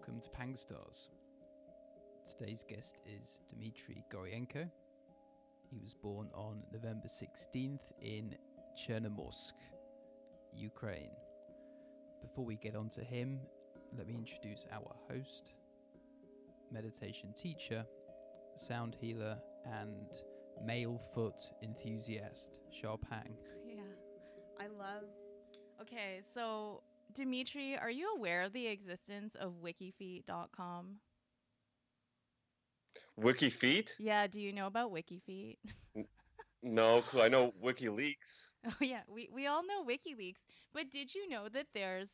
welcome to Pangstars. Today's guest is Dmitry Goryenko. He was born on November 16th in Chernomorsk, Ukraine. Before we get on to him, let me introduce our host, meditation teacher, sound healer, and male foot enthusiast, Sharpang. Yeah. I love. Okay, so Dimitri, are you aware of the existence of wikifeet.com? WikiFeet? Yeah, do you know about Wikifeet? No, 'cause I know WikiLeaks. Oh yeah, we we all know WikiLeaks, but did you know that there's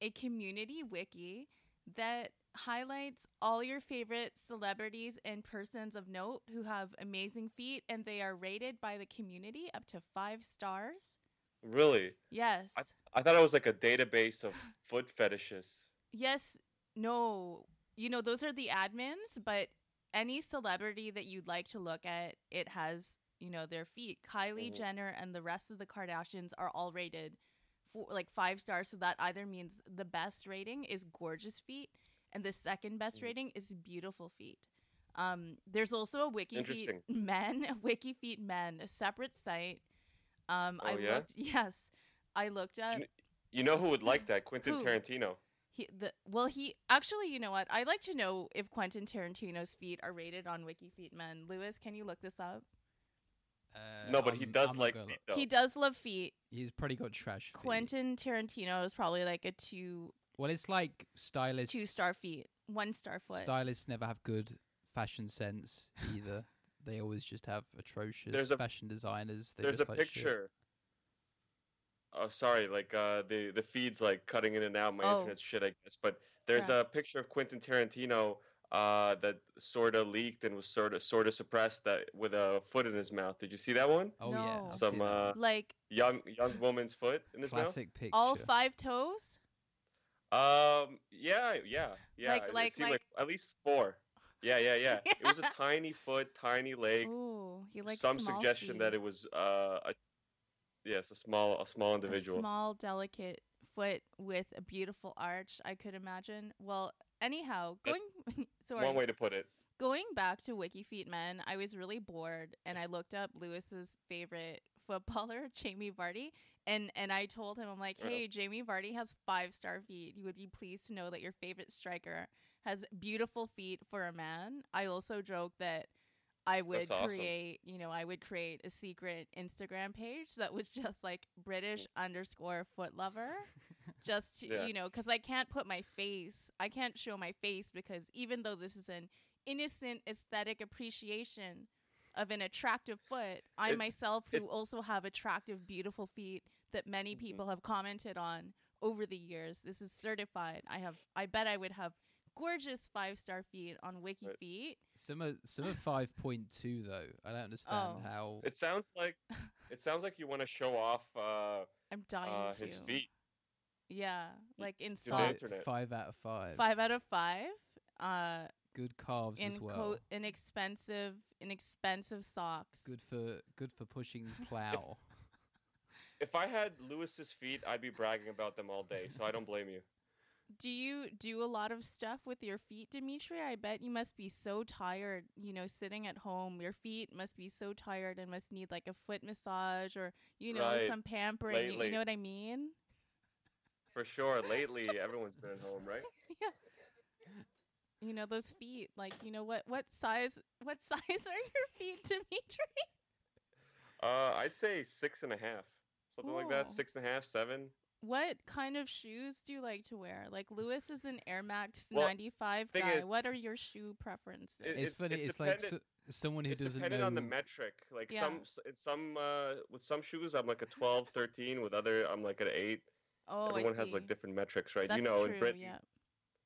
a community wiki that highlights all your favorite celebrities and persons of note who have amazing feet and they are rated by the community up to 5 stars? Really? Yes. I, I thought it was like a database of foot fetishes. Yes, no. You know, those are the admins, but any celebrity that you'd like to look at, it has, you know, their feet. Kylie Mhm. Jenner and the rest of the Kardashians are all rated for like five stars. So that either means the best rating is gorgeous feet, and the second best Mhm. rating is beautiful feet. Um, there's also a Wiki Feet Men, Wiki Feet Men, a separate site. Um, I Oh, yeah? looked, yes, I looked up. kn- You know who would like that? Quentin Who? Tarantino. He, the, well, he actually, you know what? I'd like to know if Quentin Tarantino's feet are rated on WikiFeet Men. Lewis, can you look this up? Uh, no, but he I'm- does I'm like feet though. He does love feet. He's pretty good trash. feet. Quentin Tarantino is probably like a two Well, it's like stylists. two star feet, one star foot. Stylists never have good fashion sense either. they always just have atrocious There's a- fashion designers. They There's a just like shit. Picture. Oh, sorry. Like uh, the the feed's like cutting in and out. My Oh. internet's shit, I guess. But there's Crap. a picture of Quentin Tarantino uh, that sort of leaked and was sort of sort of suppressed that with a foot in his mouth. Did you see that one? Oh No. yeah, I've Some uh, like young young woman's foot in his classic picture. all five toes. Um. Yeah. Yeah. Yeah. Like- it like- seemed like- at least four. Yeah. Yeah. Yeah. It was a tiny foot, tiny leg. Ooh, he likes some small suggestion feet. that it was uh, a yes, a small a small a individual. small, delicate foot with a beautiful arch. I could imagine. Well, anyhow, going. sorry. One way to put it. Going back to Wiki Feet Men, I was really bored and I looked up Lewis's favorite footballer, Jamie Vardy, and and I told him I'm like. "Hey, Jamie Vardy has 5-star feet. You would be pleased to know that your favorite striker has beautiful feet for a man." I also joked that I would awesome. create, you know, I would create a secret Instagram page that was just like British underscore foot lover. just, to, Yeah. you know, because I can't put my face, I can't show my face because even though this is an innocent aesthetic appreciation of an attractive foot, I It- myself, it- who also have attractive, beautiful feet that many Mhm. people have commented on over the years, this is certified. I have, I bet I would have gorgeous five star feet on Wiki Right. Feet. Some are some are five point two though. I don't understand Oh. how. It sounds like it sounds like you want to show off uh, I'm dying uh, to. his feet. Yeah, like in to socks. Five out of five. Five out of five. Uh, Good calves as well. co- inexpensive, inexpensive socks. Good for good for pushing plow. If I had Lewis's feet, I'd be bragging about them all day. So I don't blame you. Do you do a lot of stuff with your feet, Dimitri? I bet you must be so tired, you know, sitting at home. Your feet must be so tired and must need like a foot massage or, you know, Right. some pampering. You know what I mean? For sure. Lately, everyone's been at home, right? Yeah. You know those feet. Like, you know what what size what size are your feet, Dimitri? Uh, I'd say six and a half, something like that. Six and a half, seven. What kind of shoes do you like to wear? Like Lewis is an Air Max Well, 95 guy. is- what are your shoe preferences? It- it's it's- funny. it's It's, like so, someone who it's doesn't dependent know. on the metric. Like Yeah. some, s- it's some uh, with some shoes, I'm like a 12, 13. With other, I'm like an eight. oh, Everyone I has like different metrics, right? That's you know, true, in Britain, yeah.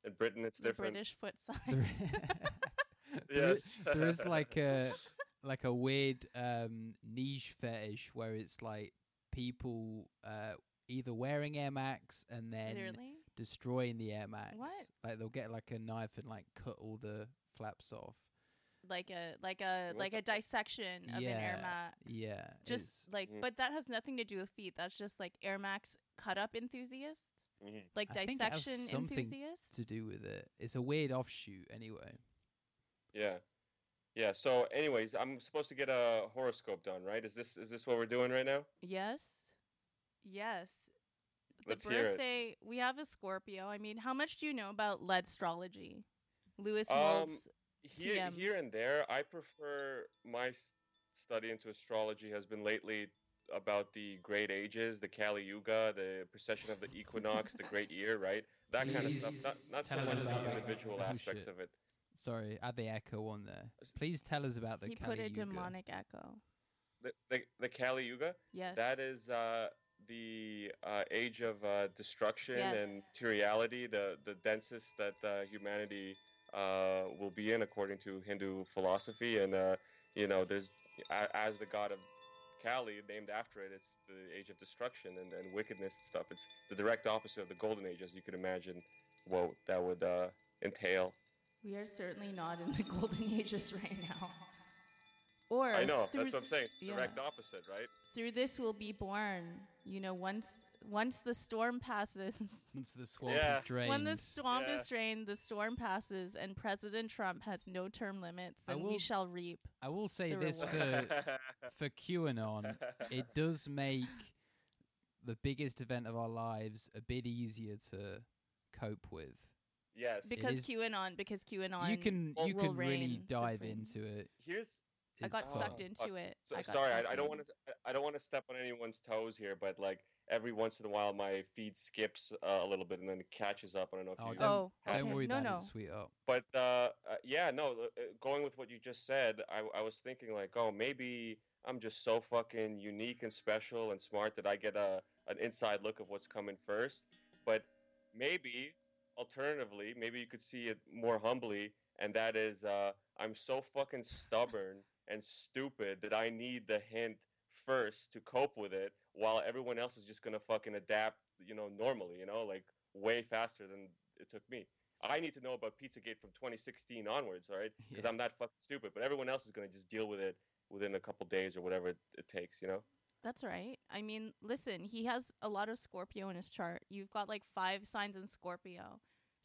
in Britain, it's The different. British foot size. there, is, Yes. there is like a like a weird um, niche fetish where it's like people uh, either wearing Air Max and then Literally? destroying the Air Max. What? Like they'll get like a knife and like cut all the flaps off. Like a like a What like the a dissection of an Air Yeah, Max. Yeah, Just like Mm. but that has nothing to do with feet. That's just like Air Max cut up enthusiasts. Mhm. like I think it has dissection something enthusiasts. to do with it. It's a weird offshoot, anyway. Yeah. Yeah. So, anyways, I'm supposed to get a horoscope done, right? Is this is this what we're doing right now? Yes. Yes. The Let's hear it. birthday, we have a Scorpio. I mean, how much do you know about lead astrology? Lewis Um, Here, TM. here and there, I prefer my study into astrology has been lately about the great ages, the Kali Yuga, the precession of the equinox, the great year, right? That kind of stuff. Not, not so much the about that. individual Oh, aspects of it. Sorry, add the echo on there. Please tell us about the he Kali put a Yuga. demonic echo. The, the, the Kali Yuga, Yes. that is uh, the uh, age of uh, destruction Yes. and materiality, the, the densest that uh, humanity uh, will be in according to Hindu philosophy. And, uh, you know, there's, as the god of Kali, named after it, it's the age of destruction and, and wickedness and stuff. It's the direct opposite of the golden age, as you could imagine what that would uh, entail. We are certainly not in the golden ages right now. Or I know, that's what I'm saying. It's the yeah. direct opposite, right? through this will be born. You know, once once the storm passes, Once the swamp Yeah. is drained. when the swamp Yeah. is drained, the storm passes, and President Trump has no term limits, I and will- we shall reap. I will say this reward. for for QAnon, it does make the biggest event of our lives a bit easier to cope with. yes. Because is- QAnon, because QAnon, you can you can really dive supreme. into it. Here's I got fun. sucked into it. So, I sorry, I, I don't want to. I don't want to step on anyone's toes here, but like every once in a while, my feed skips uh, a little bit and then it catches up. I don't know if Oh, you. don't, Oh, don't okay. worry No, about no. it, sweetheart. But uh, uh, yeah, no. uh, uh, Going with what you just said, I, I was thinking like, oh, maybe I'm just so fucking unique and special and smart that I get a an inside look of what's coming first. But maybe, alternatively, maybe you could see it more humbly, and that is, uh, I'm so fucking stubborn and stupid that I need the hint first to cope with it, while everyone else is just gonna fucking adapt, you know, normally, you know, like way faster than it took me. I need to know about Pizzagate from 2016 onwards, all right? Because Yeah. I'm that fucking stupid. But everyone else is gonna just deal with it within a couple days or whatever it, it takes, you know? That's right. I mean, listen, he has a lot of Scorpio in his chart. You've got like five signs in Scorpio.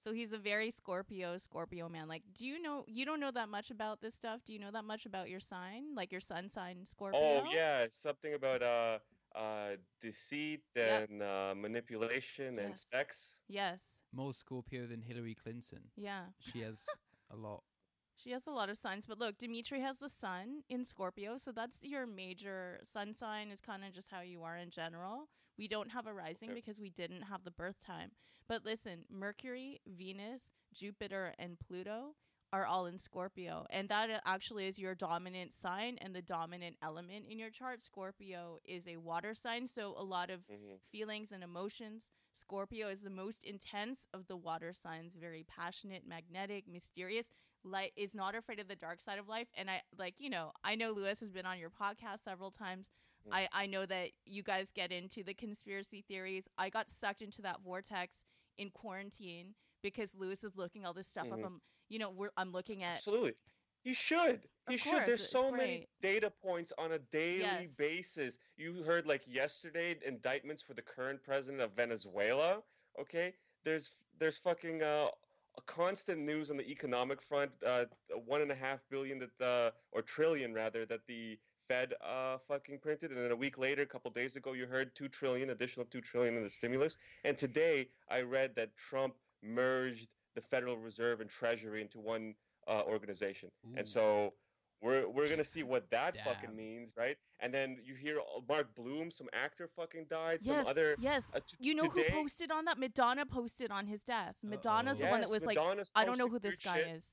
So he's a very Scorpio, Scorpio man. Like, do you know, you don't know that much about this stuff? Do you know that much about your sign? Like your sun sign, Scorpio? Oh yeah, something about uh uh deceit Yep. and uh, manipulation and sex. Yes. More Scorpio than Hillary Clinton. Yeah. She has a lot. She has a lot of signs, but look, Dimitri has the sun in Scorpio, so that's your major sun sign is kind of just how you are in general. We don't have a rising Yep. because we didn't have the birth time. But listen, Mercury, Venus, Jupiter, and Pluto are all in Scorpio, and that uh, actually is your dominant sign and the dominant element in your chart. Scorpio is a water sign, so a lot of hmm feelings and emotions. Scorpio is the most intense of the water signs, very passionate, magnetic, mysterious. Light is not afraid of the dark side of life. And I like, you know, I know Lewis has been on your podcast several times. I, I know that you guys get into the conspiracy theories. I got sucked into that vortex in quarantine because Lewis is looking all this stuff Mhm. up. I'm, you know, we're, I'm looking at Absolutely. You should. Of You should. course, There's so many data points on a daily Yes. basis. You heard like yesterday indictments for the current president of Venezuela. Okay, there's there's fucking uh, a constant news on the economic front. Uh, one and a half billion that the or trillion rather that the Fed uh fucking printed, and then a week later, a couple days ago, you heard two trillion, additional two trillion in the stimulus. And today, I read that Trump merged the Federal Reserve and Treasury into one uh, organization. Ooh. And so we're we're gonna see what that fucking means, right? And then you hear uh, Mark Bloom, some actor, fucking died. yes, some other. yes. uh, t- You know today, who posted on that? Madonna posted on his death. Madonna's the one that Yes, was like, I don't know who this guy shit. is.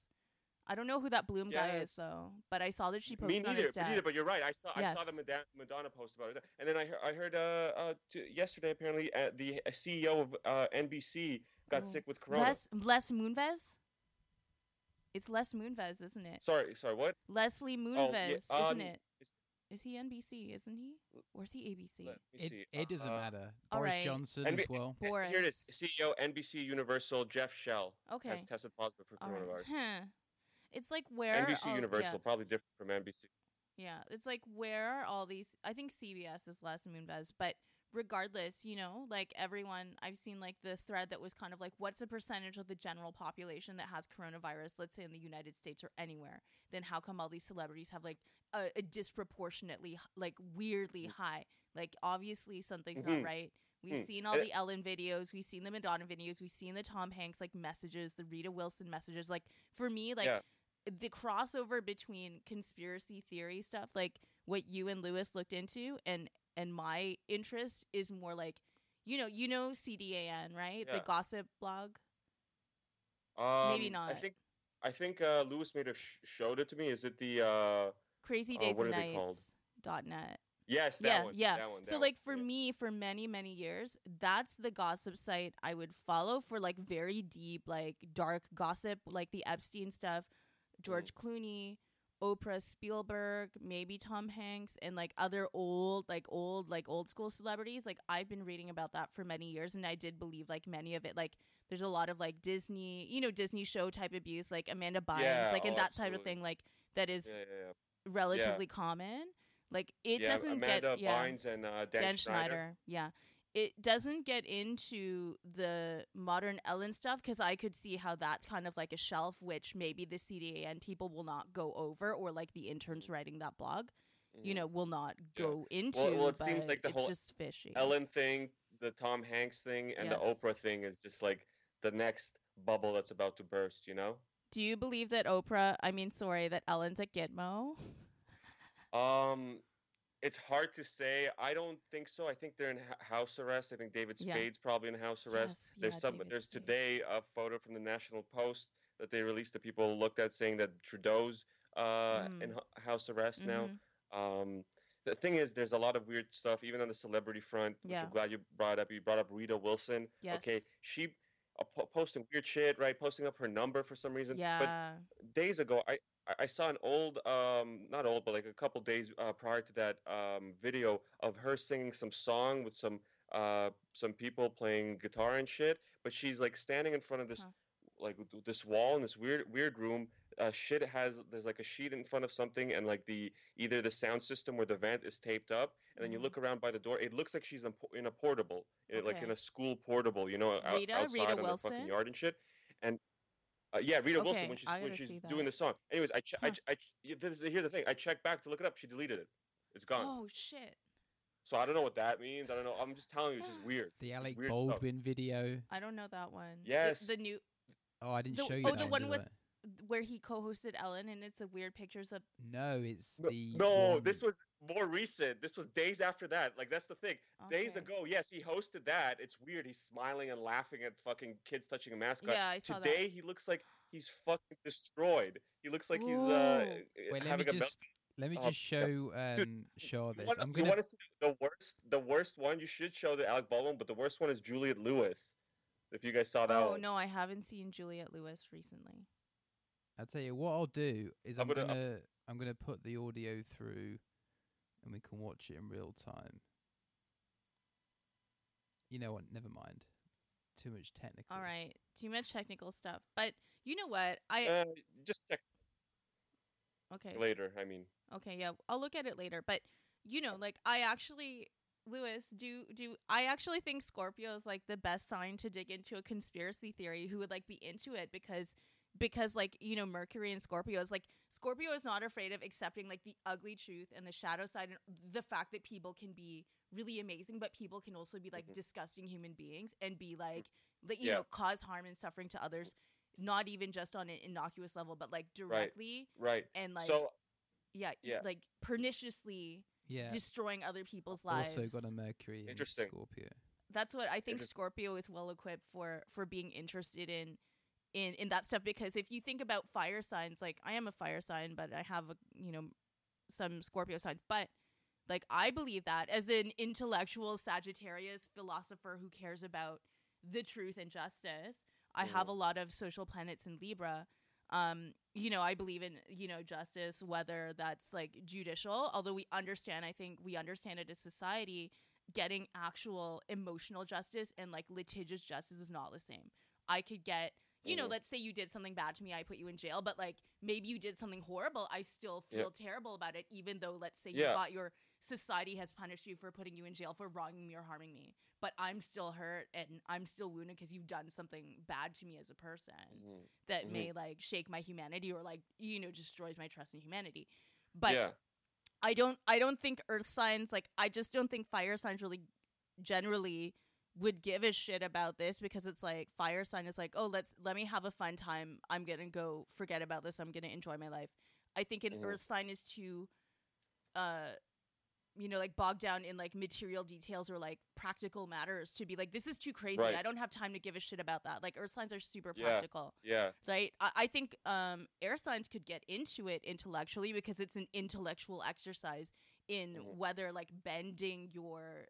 I don't know who that Bloom guy is though, but I saw that she posted on neither, his me neither. But you're right. I saw I saw Yes. the Madonna, Madonna post about it, and then I heard I heard uh, uh t- yesterday apparently uh, the uh, CEO of uh, NBC got Oh. sick with corona. Les Les Moonves. It's Les Moonves, isn't it? Sorry, sorry, what? Leslie yeah, Moonves, um, isn't it's- he NBC? Isn't he? Or is he ABC? It, it doesn't Uh, matter. Boris right. Johnson NB as well. uh, Here it is. CEO NBC Universal Jeff Shell Okay. has tested positive for All right. coronavirus. Huh. It's like where NBC all- Universal, Yeah, probably different from NBC. yeah, it's like where are all these? I think CBS is less Moonves, but regardless, you know, like everyone, I've seen like the thread that was kind of like, what's the percentage of the general population that has coronavirus, let's say in the United States or anywhere? Then how come all these celebrities have like a, a disproportionately, like weirdly high? Like, obviously, something's Mhm. not right. We've Hmm. seen all the Ellen videos, we've seen the Madonna videos, we've seen the Tom Hanks like messages, the Rita Wilson messages. Like, for me, like, Yeah. The crossover between conspiracy theory stuff, like what you and Lewis looked into, and and my interest is more like, you know, you know CDAN, right? The gossip blog. Um, Maybe not. I think I think uh, Lewis may have sh- showed it to me. Is it the uh, Crazy Uh, Days what and? Nights dot net. yes that yeah, one yeah. that one, so that like for yeah. me, for many many years, that's the gossip site I would follow for like very deep, like dark gossip, like the Epstein stuff, George Mm. Clooney, Oprah, Spielberg, maybe Tom Hanks, and like other old, like old, like old school celebrities. Like I've been reading about that for many years, and I did believe like many of it, like. There's a lot of like Disney, you know, Disney show type abuse, like Amanda Bynes, Yeah, like and oh, that type of thing, like that is yeah, yeah, relatively common. Like it doesn't Amanda get yeah. Amanda Bynes and uh, Dan, Dan Schneider. Schneider. Yeah. It doesn't get into the modern Ellen stuff because I could see how that's kind of like a shelf, which maybe the CDAN people will not go over, or like the interns writing that blog, you Mhm. know, will not Yeah. go into. well, it seems like the whole just fishy. Ellen thing, the Tom Hanks thing, and the Oprah thing is just like the next bubble that's about to burst. You know. Do you believe that Oprah? I mean, sorry, that Ellen's a Gitmo. Um, it's hard to say. I don't think so. I think they're in house arrest. I think David Yeah. Spade's probably in house arrest. Yes, there's yeah, some. David there's Spade. today a photo from the National Post that they released that people looked at saying that Trudeau's uh in Mm. h- house arrest now. Mhm. Um, the thing is, there's a lot of weird stuff, even on the celebrity front. Which Yeah. I'm glad you brought up. You brought up Rita Wilson. Yes. Okay, she uh, po- posting weird shit, right? Posting up her number for some reason. But Yeah. days ago, I I- saw an old, um, not old, but like a couple days uh, prior to that um, video of her singing some song with some uh, some people playing guitar and shit. But she's like standing in front of this Huh. like this wall in this weird weird room. Uh, shit has there's like a sheet in front of something and like the either the sound system or the vent is taped up and then you Mhm. look around by the door it looks like she's in, a portable eh, like in a school portable you know out, Rita? outside Rita on the fucking yard and shit and uh, yeah Rita Wilson when she's when she's doing the song anyways I, che- I, Huh. ch- I ch- this is, here's the thing I checked back to look it up she deleted it it's gone Oh shit! so I don't know what that means I don't know I'm just telling you it's just weird The Alec weird stuff. Baldwin video. I don't know that one. The- Yes. the new Oh, I didn't The- show you oh, that the one, one with- I? Where he co-hosted Ellen, and it's the weird pictures of. No, it's no, the no one- this was more recent this was days after that like that's the thing days ago yes he hosted that it's weird he's smiling and laughing at fucking kids touching a mascot Yeah, I saw today he looks like he's fucking destroyed he looks like he's uh Ooh. Wait, let me having a just let me Oh, just yeah. show um show this. wanna- I'm you gonna want to see the worst? The worst one you should show the Alec Baldwin, but the worst one is Juliette Lewis. If you guys saw that Oh one, no, I haven't seen Juliette Lewis recently. I'll tell you what I'll do is I'm, I'm gonna- gonna, I'm gonna put the audio through, and we can watch it in real time. You know what? Never mind. Too much technical. All right, too much technical stuff, but you know what? I uh, just check okay, later. I mean, okay, yeah, I'll look at it later. But you know, like I actually, Lewis, do do I actually think Scorpio is like the best sign to dig into a conspiracy theory? Who would like be into it because because like you know Mercury and Scorpio is like Scorpio is not afraid of accepting like the ugly truth and the shadow side and the fact that people can be really amazing, but people can also be like Mhm. disgusting human beings and be like like you Yeah. know cause harm and suffering to others. Not even just on an innocuous level, but like directly right. right. and like so yeah, Yeah. like perniciously Yeah. destroying other people's lives. also got a Mercury in Interesting. Scorpio. That's what I think Scorpio is well equipped for for being interested in in in that stuff because if you think about fire signs, like I am a fire sign, but I have a, you know some Scorpio signs, but like I believe that as an intellectual Sagittarius philosopher who cares about the truth and justice, I have a lot of social planets in Libra. Um, you know, I believe in, you know, justice, whether that's like judicial, although we understand, I think we understand it as society, getting actual emotional justice and like litigious justice is not the same. I could get, you know, Mhm. let's say you did something bad to me, I put you in jail, but like maybe you did something horrible, I still feel terrible about it, even though let's say you Yeah. got your society has punished you for putting you in jail for wronging me or harming me, but I'm still hurt and I'm still wounded because you've done something bad to me as a person Mhm. that Mhm. may like shake my humanity or like you know destroys my trust in humanity. But yeah, I don't I don't think earth signs like I just don't think fire signs really generally would give a shit about this because it's like fire sign is like, "Oh, let's let me have a fun time. I'm to go forget about this. I'm to enjoy my life." I think an Mhm. earth sign is too uh you know, like bogged down in like material details or like practical matters to be like, this is too crazy. Right. I don't have time to give a shit about that. Like earth signs are super Yeah. practical yeah, right? I, I think um, air signs could get into it intellectually because it's an intellectual exercise in Mhm. whether like bending your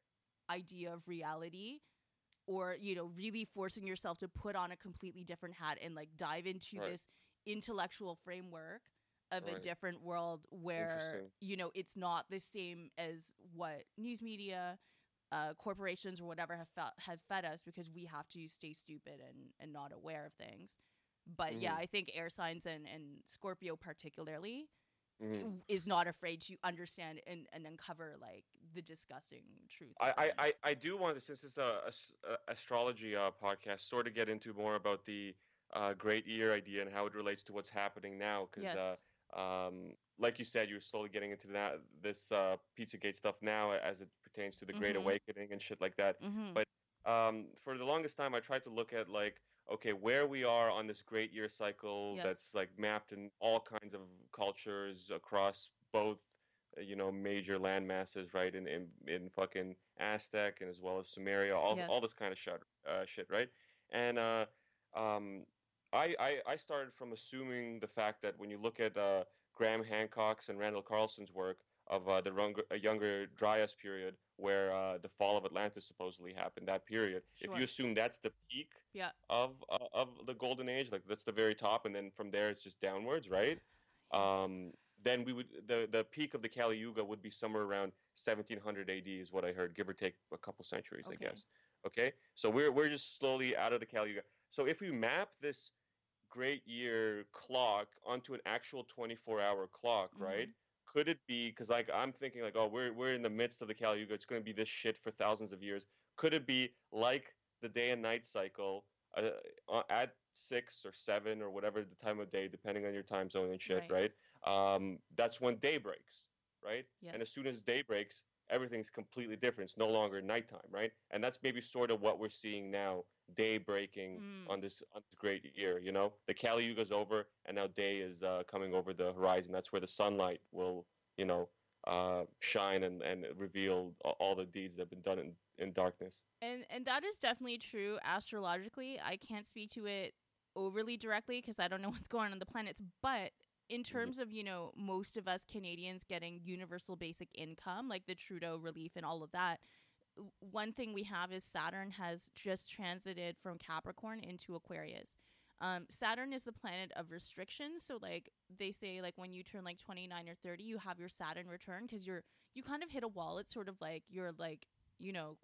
idea of reality or you know really forcing yourself to put on a completely different hat and like dive into Right. this intellectual framework of a different world where you know it's not the same as what news media uh, corporations or whatever have fe- have fed us because we have to stay stupid and, and not aware of things. But yeah, Mhm. I think air signs and, and Scorpio particularly mhm. is not afraid to understand and, and uncover like the disgusting truth. I, I, I. I do want to, since it's a, a s- a astrology uh, podcast, sort of get into more about the uh, great year idea and how it relates to what's happening now. Because, yes. uh, um, like you said, you're slowly getting into that this uh, Pizzagate stuff now as it pertains to the Great Mhm. Awakening and shit like that. Mhm. but- Um, for the longest time, I tried to look at like, okay, where we are on this great year cycle Yes. that's like mapped in all kinds of cultures across both uh, you know major land masses right in in, in fucking aztec and as well as sumeria all, all this kind of shit uh, shit right? And uh um I, I i started from assuming the fact that when you look at uh graham hancock's and randall carlson's work of uh, the younger, uh, younger dryas period where uh, the fall of atlantis supposedly happened that period if you assume that's the peak Yeah. of uh, of the golden age like that's the very top and then from there it's just downwards right? Um, then we would the the peak of the Kali Yuga would be somewhere around 1700 AD is what I heard, give or take a couple centuries, Okay. I guess. Okay, so we're we're just slowly out of the Kali Yuga. So if we map this great year clock onto an actual 24 hour clock, right? Could it be because like I'm thinking like oh we're we're in the midst of the Kali Yuga, it's going to be this shit for thousands of years. Could it be like the day and night cycle uh, uh, at six or seven or whatever the time of day, depending on your time zone and shit, Right. right? Um, that's when day breaks, right? And as soon as day breaks, everything's completely different. It's no longer nighttime, right? And that's maybe sort of what we're seeing now, day breaking Mm. on this on this great year. You know, the Kali Yuga's over, and now day is uh, coming over the horizon. That's where the sunlight will, you know, uh, shine and and reveal all the deeds that have been done in in darkness. And and that is definitely true astrologically. I can't speak to it overly directly because I don't know what's going on on the planets, but in terms of, you know, most of us Canadians getting universal basic income, like the Trudeau relief and all of that, one thing we have is Saturn has just transited from Capricorn into Aquarius. Um, Saturn is the planet of restrictions. So, like they say, like when you turn like twenty nine or thirty, you have your Saturn return because you're you kind of hit a wall. It's sort of like you're like you know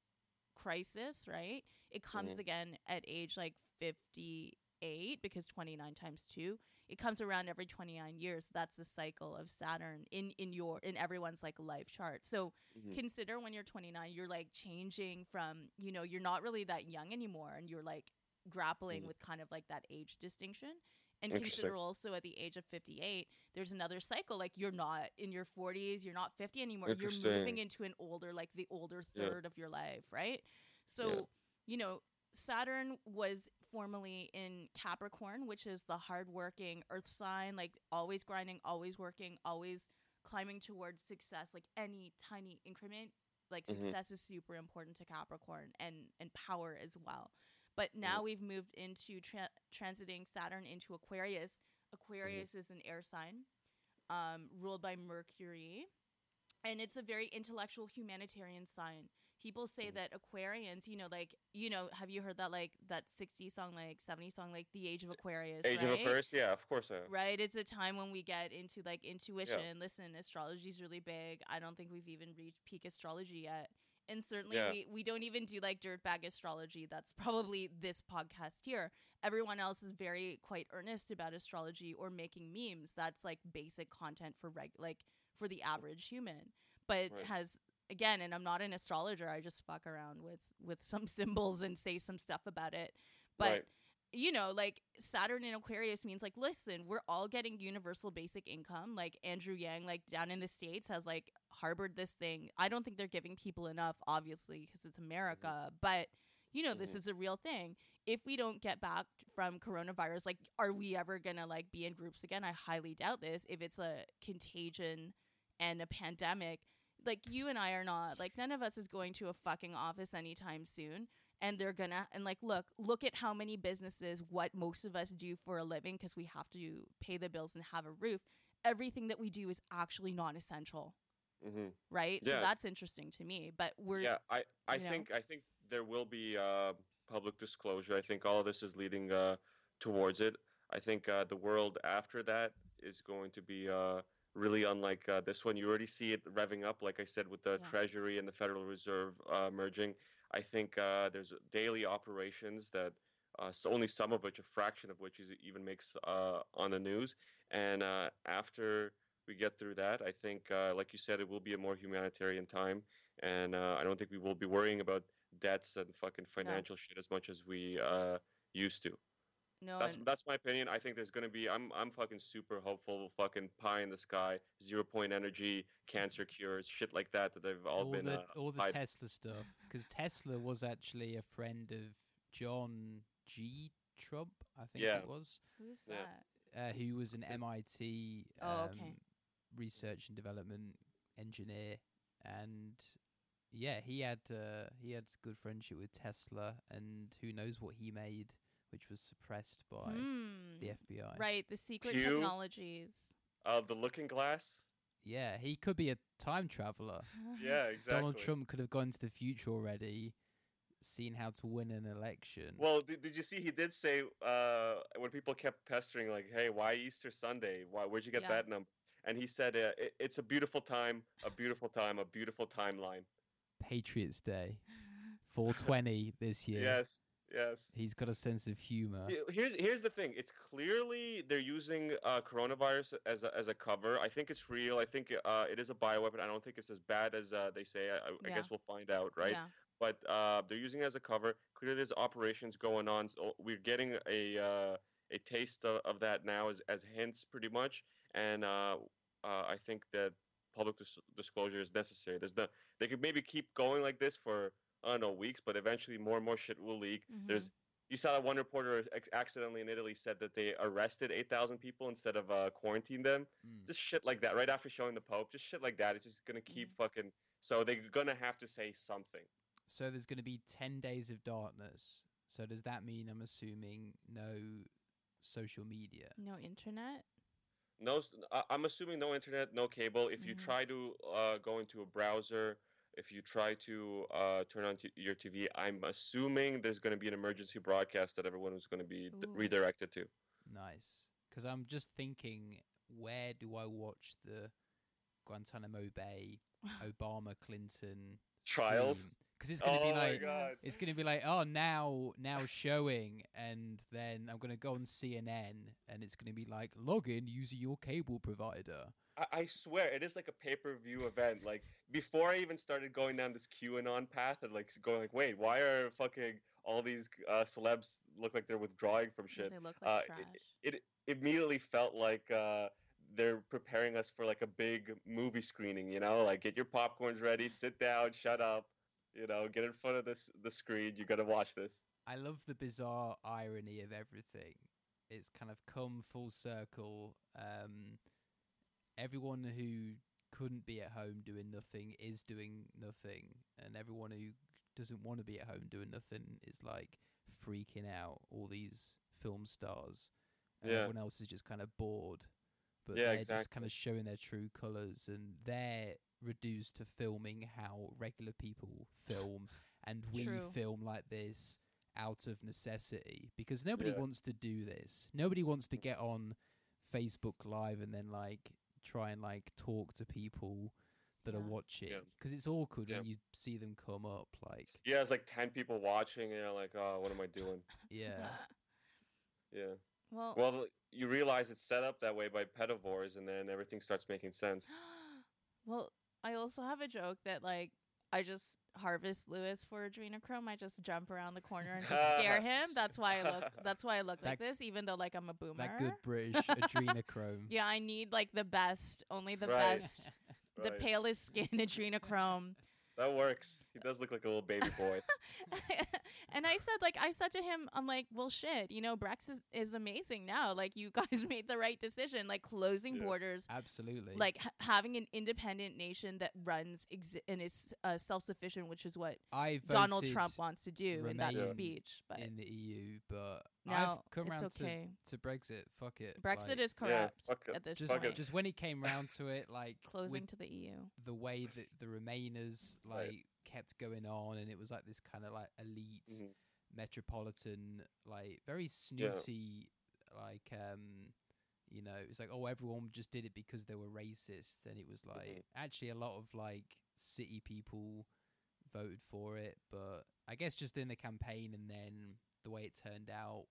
crisis, right? It comes Mhm. again at age like 58 because 29 times 2. It comes around every 29 years. That's the cycle of Saturn in in your in everyone's like life chart. So Mhm. consider when you're 29, you're like changing from, you know, you're not really that young anymore and you're like grappling Mhm. with kind of like that age distinction. And consider also at the age of 58, there's another cycle. Like you're not in your 40s, you're not 50 anymore. You're moving into an older, like the older Yeah. third of your life, right? So, Yeah. you know, Saturn was formerly in Capricorn, which is the hardworking earth sign, like always grinding, always working, always climbing towards success, like any tiny increment. Like Mhm. success is super important to Capricorn and and power as well. But now we've moved into tra- transiting Saturn into Aquarius. Aquarius is an air sign, um, ruled by Mercury, and it's a very intellectual humanitarian sign. People say Mhm. that Aquarians, you know, like you know, have you heard that like that '60 song, like '70 song, like the Age of Aquarius? Age right? of Aquarius, yeah, of course. Right, it's a time when we get into like intuition. Listen, astrology is really big. I don't think we've even reached peak astrology yet. And certainly Yeah. we, we don't even do like dirtbag astrology. That's probably this podcast here. Everyone else is very quite earnest about astrology or making memes. That's like basic content for reg like for the average human. but Right. has again and i'm not an astrologer i just fuck around with with some symbols and say some stuff about it. But Right. you know like saturn in aquarius means like listen we're all getting universal basic income. Like andrew yang like down in the states has like harbored this thing. I don't think they're giving people enough obviously because it's america but you know this Mhm. is a real thing. If we don't get back from coronavirus like are we ever gonna like be in groups again? I highly doubt this. If it's a contagion and a pandemic like you and i are not like none of us is going to a fucking office anytime soon and they're gonna and like look look at how many businesses what most of us do for a living because we have to pay the bills and have a roof everything that we do is actually non-essential hmm right so that's interesting to me but we're Yeah, I, I you know? think I think there will be uh, public disclosure. I think all of this is leading uh, towards it. I think uh, the world after that is going to be uh, really unlike uh, this one. You already see it revving up, like I said, with the Yeah. Treasury and the Federal Reserve uh, merging. I think uh, there's daily operations that uh, so only some of which, a fraction of which, is even makes uh, on the news. And uh, after we get through that, I think, uh, like you said, it will be a more humanitarian time and uh, I don't think we will be worrying about debts and fucking financial shit as much as we uh, used to. No That's and- that's my opinion. I think there's gonna be. I'm I'm fucking super hopeful. Fucking pie in the sky, zero point energy, cancer cures, shit like that that they've all, all been. the uh, all the hyped. Tesla stuff because Tesla was actually a friend of John G. Trump, I think Yeah. it was, who's Yeah. that uh, who was an Is- MIT um, Oh, okay. research and development engineer, and yeah, he had uh, he had good friendship with Tesla, and who knows what he made, which was suppressed by Hmm. the FBI. right the secret Pew. technologies Uh, the Looking Glass. Yeah, he could be a time traveler. Yeah, exactly. Donald Trump could have gone to the future already, seen how to win an election. Well, did, did you see he did say uh, when people kept pestering like, "Hey, why Easter Sunday? Why where'd you get Yeah. that number?" And he said, uh, it, "It's a beautiful time, a beautiful time, a beautiful timeline." Patriots Day, 420 this year. Yes, yes. He's got a sense of humor. Here's here's the thing. It's clearly they're using uh, coronavirus as a, as a cover. I think it's real. I think uh, it is a bioweapon. I don't think it's as bad as uh, they say. I, I- I Yeah. guess we'll find out, right? yeah But uh, they're using it as a cover. Clearly, there's operations going on. So we're getting a uh, a taste of, of that now as as hints, pretty much. And uh, uh, I think that public dis- disclosure is necessary. There's the they could maybe keep going like this for I don't know weeks, but eventually more and more shit will leak. Mhm. There's you saw that one reporter accidentally in Italy said that they arrested 8,000 people instead of uh, quarantined them. Mm. Just shit like that, right after showing the Pope. Just shit like that. It's just gonna keep fucking. So they're gonna have to say something. So there's going to be 10 days of darkness. So does that mean, I'm assuming, no social media? no internet No, I'm assuming no internet, no cable. If you Mhm. try to uh, go into a browser, if you try to uh, turn on t- your TV, I'm assuming there's going to be an emergency broadcast that everyone is going to be d- redirected to. Nice. Because I'm just thinking, where do I watch the Guantanamo Bay, Obama, Clinton Trials? Because it's going to oh be like. It's going to be like, oh, now, now showing, and then I'm going to go on CNN, and it's going to be like, log in using your cable provider. I, I swear it is like a pay-per-view event. Like before I even started going down this QAnon path and like going like, wait, why are fucking all these uh, celebs look like they're withdrawing from shit? they look uh, like it- trash It immediately felt like uh, they're preparing us for like a big movie screening. You know, like get your popcorns ready, sit down, shut up. You know, get in front of this the screen. You gotta watch this. I love the bizarre irony of everything. It's kind of come full circle. Um, everyone who couldn't be at home doing nothing is doing nothing, and everyone who doesn't want to be at home doing nothing is like freaking out. All these film stars, and Yeah. everyone else is just kind of bored. But Yeah, they're just kind of showing their true colours, and they're reduced to filming how regular people film, and we True. film like this out of necessity because nobody Yeah. wants to do this. Nobody wants to get on Facebook Live and then like try and like talk to people that are Yeah. watching because it's awkward when you see them come up. Like, Yeah, it's like ten people watching, and you're like, oh, what am I doing? yeah, Yeah. well, Well, you realize it's set up that way by pedovores, and then everything starts making sense. well, I also have a joke that like I just harvest Lewis for adrenochrome. I just jump around the corner and just scare him. That's why I look. That's why I look like That- this, even though like I'm a boomer. That good British adrenochrome. Yeah, I need like the best, only the Right. best, the Right. palest skin adrenochrome. That works. He does look like a little baby boy. and I said, like, I said to him, I'm like, well, shit, you know, Brex is, is amazing now. Like, you guys made the right decision, like closing Yeah. borders, Absolutely. like h- having an independent nation that runs exi- and is uh, self sufficient, which is what I Donald Trump wants to do in that Remain speech. But in the EU, but now I've come it's round okay. to, to Brexit. Fuck it. Brexit like, is Yeah, fuck it. at this just point. just when he came round to it, like Closing to the EU. the way that the Remainers like Right. kept going on, and it was like this kind of like elite Mhm. metropolitan, like very Yeah. snooty, like um, you know, it's like oh everyone just did it because they were racist, and it was like Mhm. actually a lot of like city people voted for it, but I guess just in the campaign and then the way it turned out,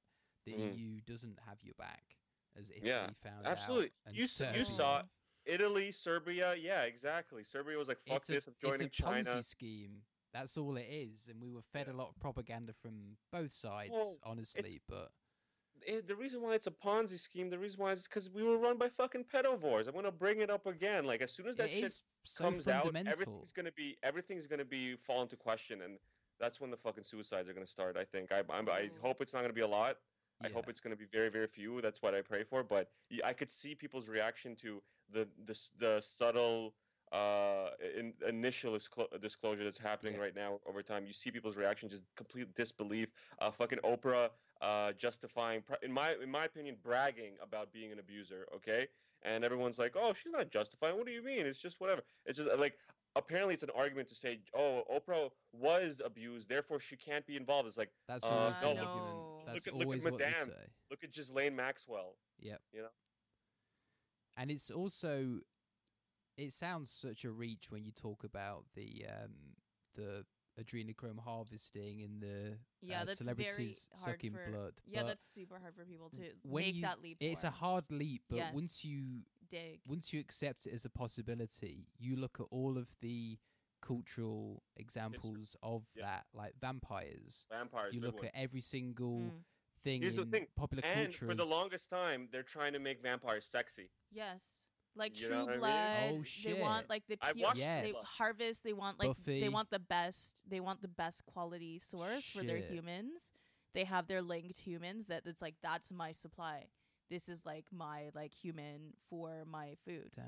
the Mhm. EU doesn't have your back, as Italy Yeah, found absolutely. out. You you saw Italy, Serbia, yeah, exactly. Serbia was like, fuck a, this, I'm joining it's a China. Ponzi scheme. That's all it is, and we were fed a lot of propaganda from both sides, Well, honestly. But It- the reason why it's a Ponzi scheme, the reason why is because we were run by fucking pedovores. I'm gonna bring it up again. Like as soon as that it shit so comes out, everything's gonna be everything's gonna be fall into question, and that's when the fucking suicides are gonna start. I think. I I'm, I hope it's not gonna be a lot. I hope it's going to be very, very few. That's what I pray for. But I could see people's reaction to the the, the subtle uh, in, initial disclo- disclosure that's happening Yeah. right now over time. You see people's reaction, just complete disbelief. Uh, fucking Oprah uh, justifying, in my in my opinion, bragging about being an abuser. Okay, and everyone's like, "Oh, she's not justifying. What do you mean? It's just whatever." It's just uh, like apparently it's an argument to say, "Oh, Oprah was abused, therefore she can't be involved." It's like That's Uh, always the no, look- argument. no. That's Look at- look at always what they Madame. look at Ghislaine Maxwell. Yep. You know? And it's also, it sounds such a reach when you talk about the um the adrenochrome harvesting and the Yeah, uh, that's very celebrities hard sucking for- blood. Yeah, but that's super hard for people to make you- that leap. it's for. a hard leap. But Yes. once you dig. once you accept it as a possibility, you look at all of the cultural examples of Yeah. that, like vampires. Vampires. You look one. at every single Mm. thing Here's the in thing, popular and culture. for the longest time, they're trying to make vampires sexy. Yes. Like You True know what I mean? Blood. Oh, They want like the pure. Yes. They harvest. They want like Buffy. they want the best. They want the best quality source for their humans. They have their linked humans that it's like that's my supply. This is like my like human for my food. Damn.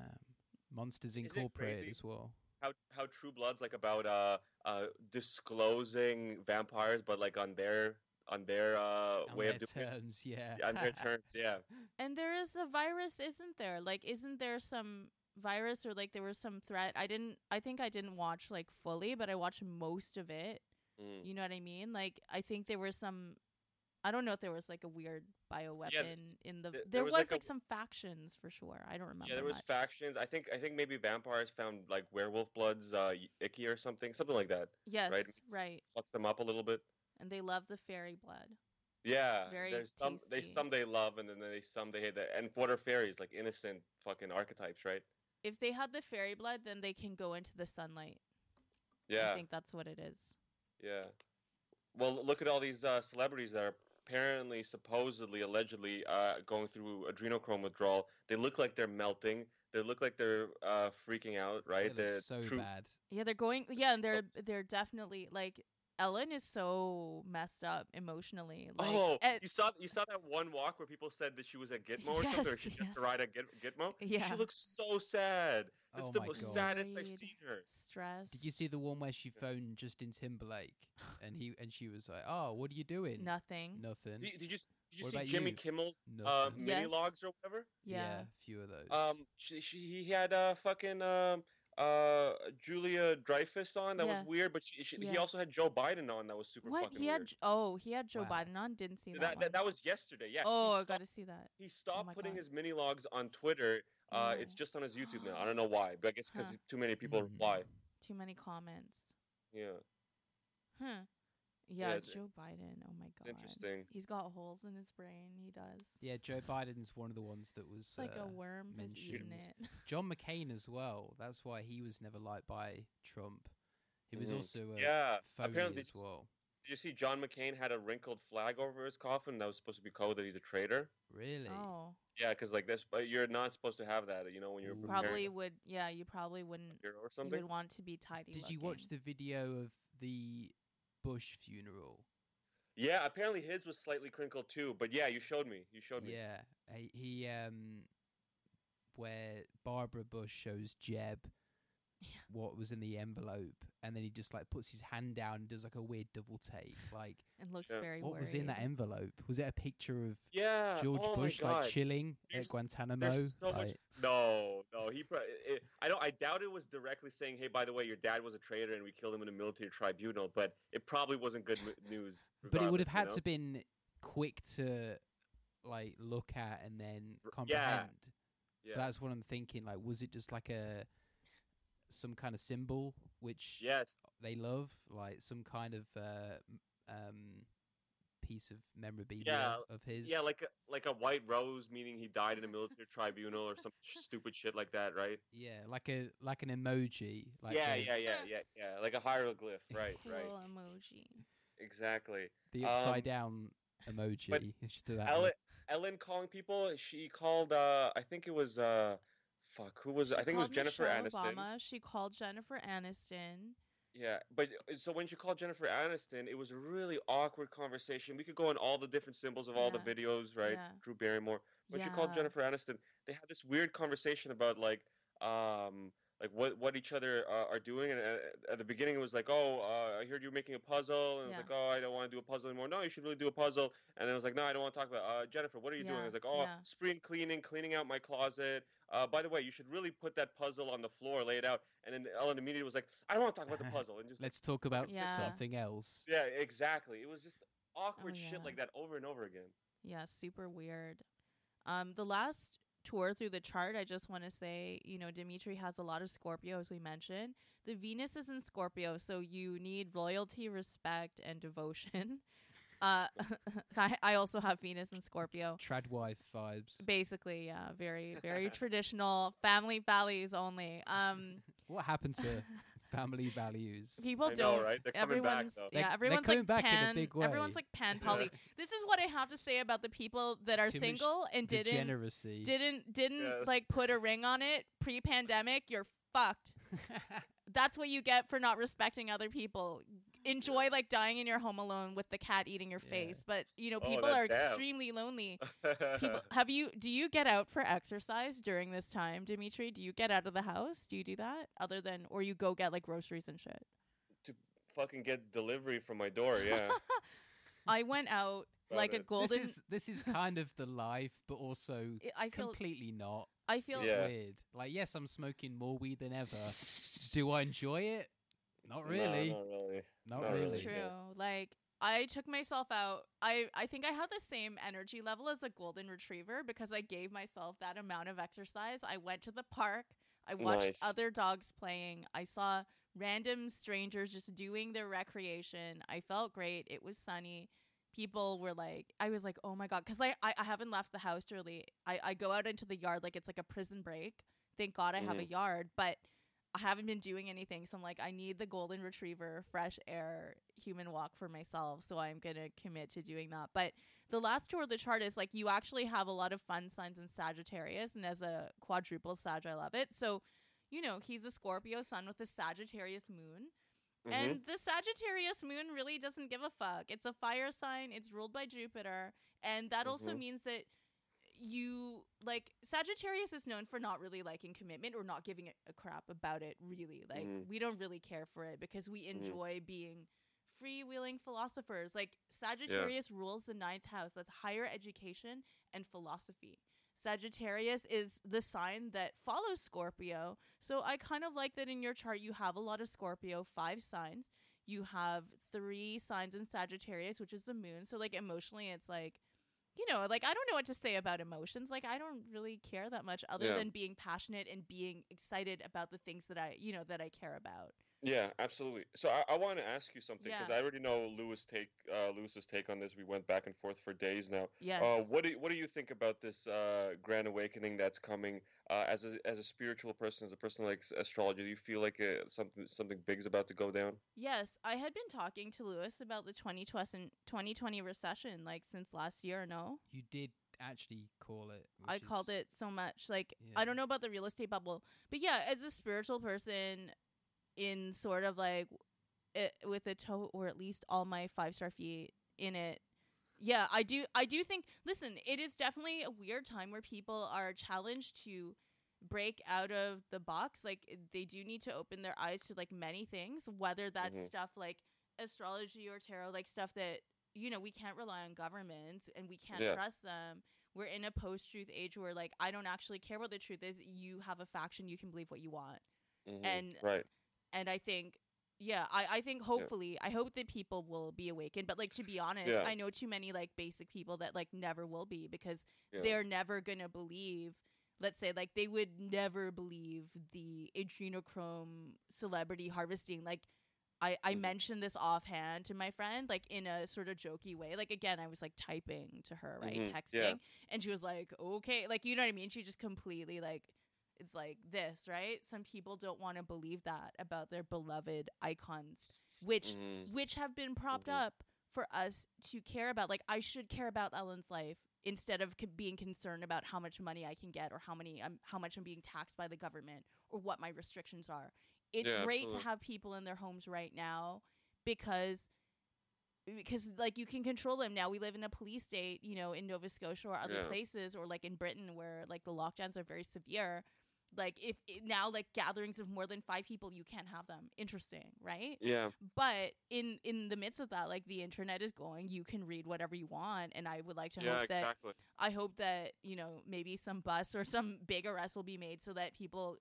Monsters Is it Incorporated crazy? as well. How how True Blood's like about uh uh disclosing vampires, but like on their on their uh On way their of doing it. terms, yeah. Yeah, on their terms. Yeah. And there is a virus, isn't there? Like, isn't there some virus or like there was some threat? I didn't. I think I didn't watch like fully, but I watched most of it. Mm. You know what I mean? Like, I think there was some. I don't know if there was like a weird bioweapon in the. th- there, there was, was, like, like, a- some factions for sure. I don't remember. Yeah, there was much. factions. I think I think maybe vampires found like werewolf bloods uh icky or something, something like that. yes, right? right. Fucks them up a little bit. And they love the fairy blood. Yeah, Very there's some they some they love and then they some they hate. That. And what are fairies? Like innocent fucking archetypes, right? If they had the fairy blood, then they can go into the sunlight. Yeah, I think that's what it is. yeah. Well, look at all these uh, celebrities that are apparently, supposedly, allegedly uh, going through adrenochrome withdrawal. They look like they're melting. They look like they're uh, freaking out, right? They look The so true- bad. Yeah, they're going. Yeah, and they're they're definitely like Ellen is so messed up emotionally. Like, oh, and- you saw you saw that one walk where people said that she was at Gitmo or something, or Yes, she just yes. arrived at Git- Gitmo. Yeah. she looks so sad. That's Oh the my most God. saddest I've seen her. stress. Did you see the one where she phoned Justin Timberlake and he and she was like, "Oh, what are you doing?" nothing? Nothing. Did, did you did you What see about Jimmy you? Kimmel's uh, mini Yes. logs or whatever? Yeah. a few of those. Um, she, she he had uh fucking um uh Julia Dreyfus on. That Yeah. was weird, but she, she, he also had Joe Biden on. That was super What fucking he had? weird. J- Oh, he had Joe Wow. Biden on. Didn't see that. that, one. that that was yesterday. Yeah. oh, he I got to see that. he stopped my putting God. his mini logs on Twitter. Uh, it's Oh. just on his YouTube now. I don't know why, but I guess because Huh. too many people Hmm. reply. Too many comments. Yeah. Huh. Yeah, Yeah, it's- Joe Biden. Oh my god. interesting. He's got holes in his brain. He does. Yeah, Joe Biden's one of the ones that was like uh, a worm has eaten it. John McCain as well. That's why he was never liked by Trump. He was Mhm. also a Yeah, phony apparently as well. Did you see John McCain had a wrinkled flag over his coffin that was supposed to be code that he's a traitor? Really? Oh, Yeah, because like this, but you're not supposed to have that. You know, when you're probably would. Yeah, you probably wouldn't. funeral or You would want to be tidy. Did you watch the video of the Bush funeral? Yeah, apparently his was slightly crinkled too. But yeah, you showed me. You showed me. Yeah, he, he um, where Barbara Bush shows Jeb Yeah. what was in the envelope, and then he just like puts his hand down and does like a weird double take. Like, and looks Yeah. very what was in that envelope? Was it a picture of Yeah. George oh Bush like chilling There's- at Guantanamo? There's so much. No, no. He. Pro- it, I don't. I doubt it was directly saying, "Hey, by the way, your dad was a traitor and we killed him in a military tribunal." But it probably wasn't good news. but it would have regardless, you had know? to been quick to like look at and then R- yeah. comprehend. Yeah. So that's what I'm thinking. Like, was it just like a some kind of symbol which yes. they love, like some kind of uh, um, piece of memorabilia Yeah, of his? Yeah, like a, like a white rose, meaning he died in a military tribunal or some stupid shit like that, right? yeah, like a like an emoji. Like yeah, the, yeah, yeah, yeah, yeah. Like a hieroglyph, right, cool right. emoji. Exactly. the Um, upside down emoji. You should do that. Ellen, Ellen calling people. She called. uh I think it was. uh Fuck. Who was? it? I think it was Jennifer Michelle Aniston. Obama. She called Jennifer Aniston. Yeah, but uh, so when she called Jennifer Aniston, it was a really awkward conversation. We could go on all the different symbols of all the videos, right? yeah. Drew Barrymore. When she called Jennifer Aniston, they had this weird conversation about like, um, like what what each other uh, are doing. And uh, at the beginning, it was like, oh, uh, I heard you're making a puzzle, and it was like, oh, I don't want to do a puzzle anymore. No, you should really do a puzzle. And then it was like, no, I don't want to talk about. Uh, Jennifer, what are you doing? I was like, oh, yeah. spring cleaning, cleaning out my closet. Uh, by the way, you should really put that puzzle on the floor, lay it out. And then Ellen immediately was like, I don't want to talk about the puzzle, and just Let's talk about Yeah. something else. yeah, exactly. It was just awkward shit yeah. like that over and over again. Yeah, super weird. Um, the last tour through the chart, I just want to say, you know, Dimitri has a lot of Scorpio, as we mentioned. The Venus is in Scorpio, so you need loyalty, respect, and devotion. Uh, I, I also have Venus in Scorpio. Tradwife vibes. Basically, yeah, very, very traditional family values only. Um, What happened to family values? people I don't. right? They're coming back everyone's though. They're- yeah, they're everyone's coming like back in a pan. big Everyone's like pan Yeah. poly. This is what I have to say about the people that are Too single and didn't Degeneracy. didn't didn't Yes. like put a ring on it pre-pandemic you're fucked that's what you get for not respecting other people enjoy like dying in your home alone with the cat eating your Yeah. face but you know Oh, people that- are damn. extremely lonely people have you do you get out for exercise during this time dimitri do you get out of the house do you do that other than or you go get like groceries and shit to fucking get delivery from my door. Yeah. i went out Love like a it. golden This is this is kind of the life, but also i feel completely not. i feel Yeah. weird. Like, yes, I'm smoking more weed than ever. Do I enjoy it? Not No, really. not really. Not not really. really. It's true. Like I took myself out. I I think I have the same energy level as a golden retriever because I gave myself that amount of exercise. I went to the park. I watched Nice. other dogs playing. I saw random strangers just doing their recreation. I felt great. It was sunny. People were like, I was like, oh my god, because I, I I haven't left the house really. I I go out into the yard like it's like a prison break. Thank God I have a mm-hmm. yard, but I haven't been doing anything. So I'm like, I need the golden retriever, fresh air, human walk for myself. So I'm going to commit to doing that. But the last tour of the chart is like, you actually have a lot of fun signs in Sagittarius. And as a quadruple Sag, I love it. So, you know, he's a Scorpio sun with a Sagittarius moon. Mhm. And the Sagittarius moon really doesn't give a fuck. It's a fire sign, it's ruled by Jupiter. And that also Mhm. means that you like Sagittarius is known for not really liking commitment or not giving a, crap about it really. Like Mhm. we don't really care for it because we enjoy being freewheeling philosophers. Like Sagittarius rules the ninth house. That's higher education and philosophy. Sagittarius is the sign that follows Scorpio. So I kind of like that in your chart you have a lot of Scorpio, five signs. You have three signs in Sagittarius, which is the moon. So like emotionally it's like you know, like I don't know what to say about emotions. Like I don't really care that much other Yeah. than being passionate and being excited about the things that I, you know, that I care about. Yeah, absolutely. So I, I want to ask you something because Yeah. I already know Lewis take uh, Lewis's take on this. We went back and forth for days now. Yes. Uh, what do you, what do you think about this uh, grand awakening that's coming? Uh, as a as a spiritual person, as a person like s- astrology, do you feel like uh, something something big's about to go down? Yes, I had been talking to Lewis about the 2020, 2020 recession like since last year, no? You did actually call it. I which called it so much. Like Yeah. I don't know about the real estate bubble, but yeah, as a spiritual person in sort of like it, with a toe or at least all my five star feet in it. Yeah, I do I do think listen, it is definitely a weird time where people are challenged to break out of the box. Like they do need to open their eyes to like many things, whether that's Mhm. stuff like astrology or tarot, like stuff that you know, we can't rely on governments and we can't Yeah. trust them. We're in a post truth age where like I don't actually care what the truth is. You have a faction, you can believe what you want. Mhm. And right, and I think yeah, I, I think hopefully I hope that people will be awakened. But like to be honest, Yeah. I know too many like basic people that like never will be because yeah. they're never gonna believe let's say like they would never believe the adrenochrome celebrity harvesting. Like I, I Mhm. mentioned this offhand to my friend, like in a sort of jokey way. Like again, I was like typing to her, right? Mhm, Texting. yeah. And she was like, Okay, like you know what I mean? She just completely like it's like this, right? Some people don't want to believe that about their beloved icons, which Mhm. which have been propped Mhm. up for us to care about. Like I should care about Ellen's life instead of c- being concerned about how much money I can get or how many um, how much I'm being taxed by the government or what my restrictions are. It's Yeah, great absolutely. to have people in their homes right now because because like you can control them now we live in a police state you know in nova scotia or other Yeah. places or like in britain where like the lockdowns are very severe like if now like gatherings of more than five people you can't have them interesting right Yeah, but in in the midst of that like the internet is going you can read whatever you want and i would like to yeah, hope that exactly. i hope that you know maybe some bus or some big arrest will be made so that people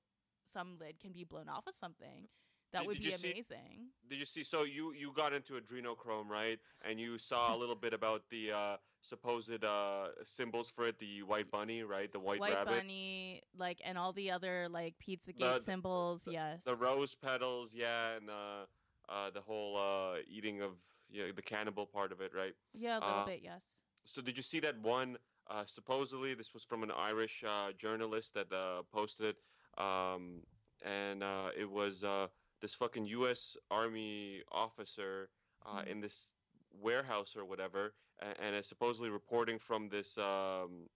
some lid can be blown off of something that Did- would did be you see- amazing Did you see? So you you got into adrenochrome, right? And you saw a little bit about the uh, supposed uh, symbols for it, the white bunny, right? The white, white rabbit, bunny like and all the other like pizzagate The- symbols yes the rose petals, yeah, and uh, uh, the whole uh, eating of yeah, the cannibal part of it, right? yeah a little uh, bit yes So did you see that one? Uh, supposedly, this was from an Irish uh, journalist that uh, posted, it, um, and uh, it was uh, this fucking U.S. Army officer uh, Mhm. in this warehouse or whatever, and, and is supposedly reporting from this um,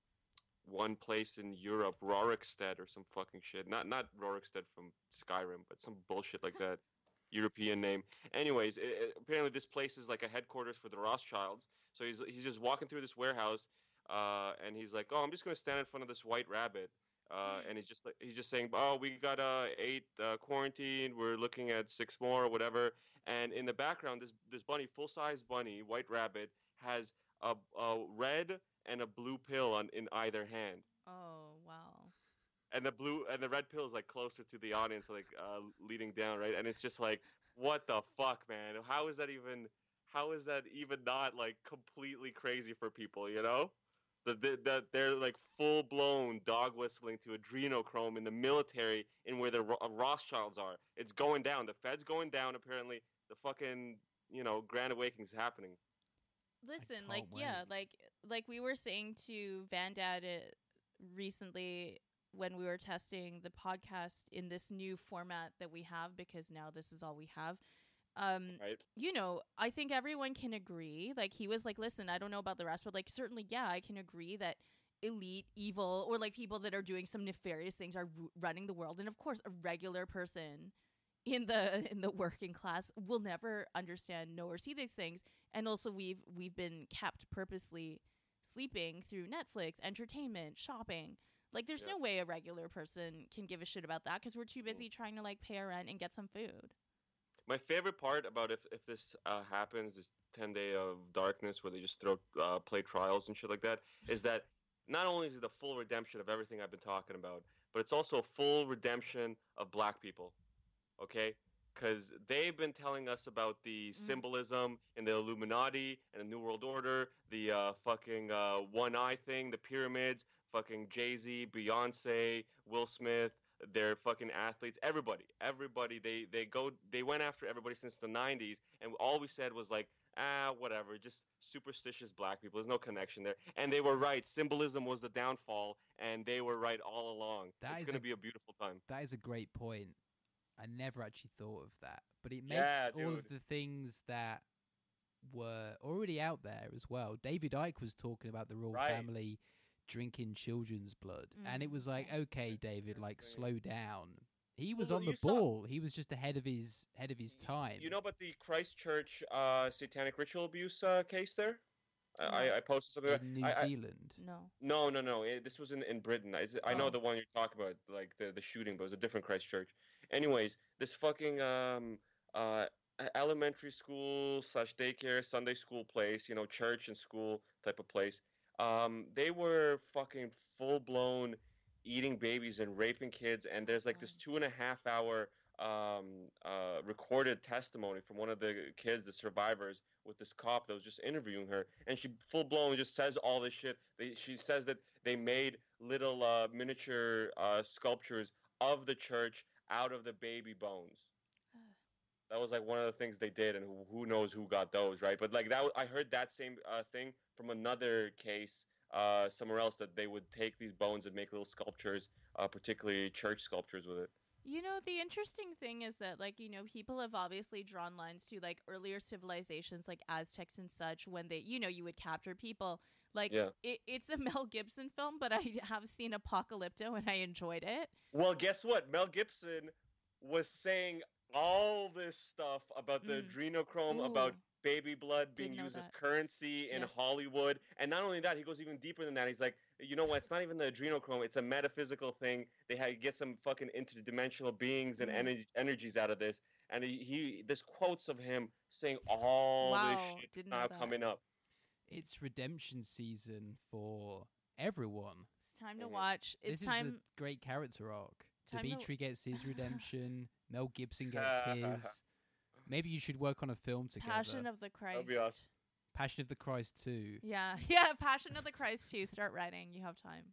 one place in Europe, Rorikstead or some fucking shit. Not not Rorikstead from Skyrim, but some bullshit like that. European name. Anyways, it, it- apparently this place is like a headquarters for the Rothschilds. So he's he's just walking through this warehouse, uh, and he's like, "Oh, I'm just gonna stand in front of this white rabbit." Uh, Hmm. and he's just like he's just saying, "Oh, we got uh, eight uh, quarantined. We're looking at six more or whatever." And in the background, this this bunny, full size bunny, white rabbit, has a, a red and a blue pill on in either hand. oh wow And the blue and the red pill is like closer to the audience, like uh, leading down, right? And it's just like, what the fuck, man? How is that even? How is that even not like completely crazy for people? You know, that the, the, they're like full blown dog whistling to adrenochrome in the military, in where the uh, Rothschilds are. It's going down. The Fed's going down. Apparently, the fucking you know Grand Awakening's happening. Listen like yeah like like we were saying to van dad uh, recently when we were testing the podcast in this new format that we have because now this is all we have um Right? you know i think everyone can agree like he was like listen i don't know about the rest but like certainly yeah i can agree that elite evil or like people that are doing some nefarious things are ru- running the world and of course a regular person in the in the working class will never understand know or see these things and also we've we've been kept purposely sleeping through netflix entertainment shopping like there's Yeah. no way a regular person can give a shit about that because we're too busy trying to like pay our rent and get some food My favorite part about if if this uh, happens, this ten day of darkness where they just throw uh, play trials and shit like that, is that not only is it the full redemption of everything I've been talking about, but it's also a full redemption of black people. Okay. Because they've been telling us about the Mm. symbolism in the Illuminati and the New World Order, the uh, fucking uh, one eye thing, the pyramids, fucking Jay Z, Beyonce, Will Smith, their fucking athletes, everybody, everybody. They they go they went after everybody since the '90s, and all we said was like, ah, whatever, just superstitious black people. There's no connection there, and they were right. Symbolism was the downfall, and they were right all along. That it's gonna be a beautiful time. That is a great point. I never actually thought of that, but it makes Yeah, all of the things that were already out there as well. David Icke was talking about the royal Right. family drinking children's blood, and it Mm, was like, okay, David, like slow down. He was Well, on you the saw- ball. He was just ahead of his head of his time. You know about the Christchurch uh, satanic ritual abuse uh, case there? I, I, I posted something. about- in New I- I- Zealand. No. No, no, no. It, this was in, in Britain. I, I know Oh. the one you're talking about, like the, the shooting, but it was a different Christchurch. Anyways, this fucking um uh elementary school slash daycare Sunday school place, you know, church and school type of place. Um, they were fucking full blown eating babies and raping kids, and there's like this two and a half hour um uh recorded testimony from one of the kids, the survivors, with this cop that was just interviewing her, and she full blown just says all this shit. They, she says that they made little uh, miniature uh, sculptures of the church out of the baby bones. That was like one of the things they did, and who, who knows who got those, right? But like that, I heard that same uh, thing from another case uh, somewhere else that they would take these bones and make little sculptures, uh, particularly church sculptures with it. You know, the interesting thing is that, like, you know, people have obviously drawn lines to, like, earlier civilizations, like Aztecs and such, when they, you know, you would capture people. Like, Yeah. it, it's a Mel Gibson film, but I have seen Apocalypto and I enjoyed it. Well, guess what? Mel Gibson was saying all this stuff about the Mm. adrenochrome, about baby blood being used as currency in Yes. Hollywood. And not only that, he goes even deeper than that. He's like, you know what? It's not even the adrenochrome. It's a metaphysical thing. They had get some fucking interdimensional beings and Mhm. ener- energies out of this. And he, he there's quotes of him saying all Wow, this shit that's didn't now coming up. It's redemption season for everyone. It's time to watch. It's this time. is a great character arc. time to- gets his redemption. Mel Gibson gets his. Maybe you should work on a film together. Passion of the Christ. That'd be awesome. Passion of the Christ too. Yeah, yeah. Passion of the Christ too. Start writing. You have time.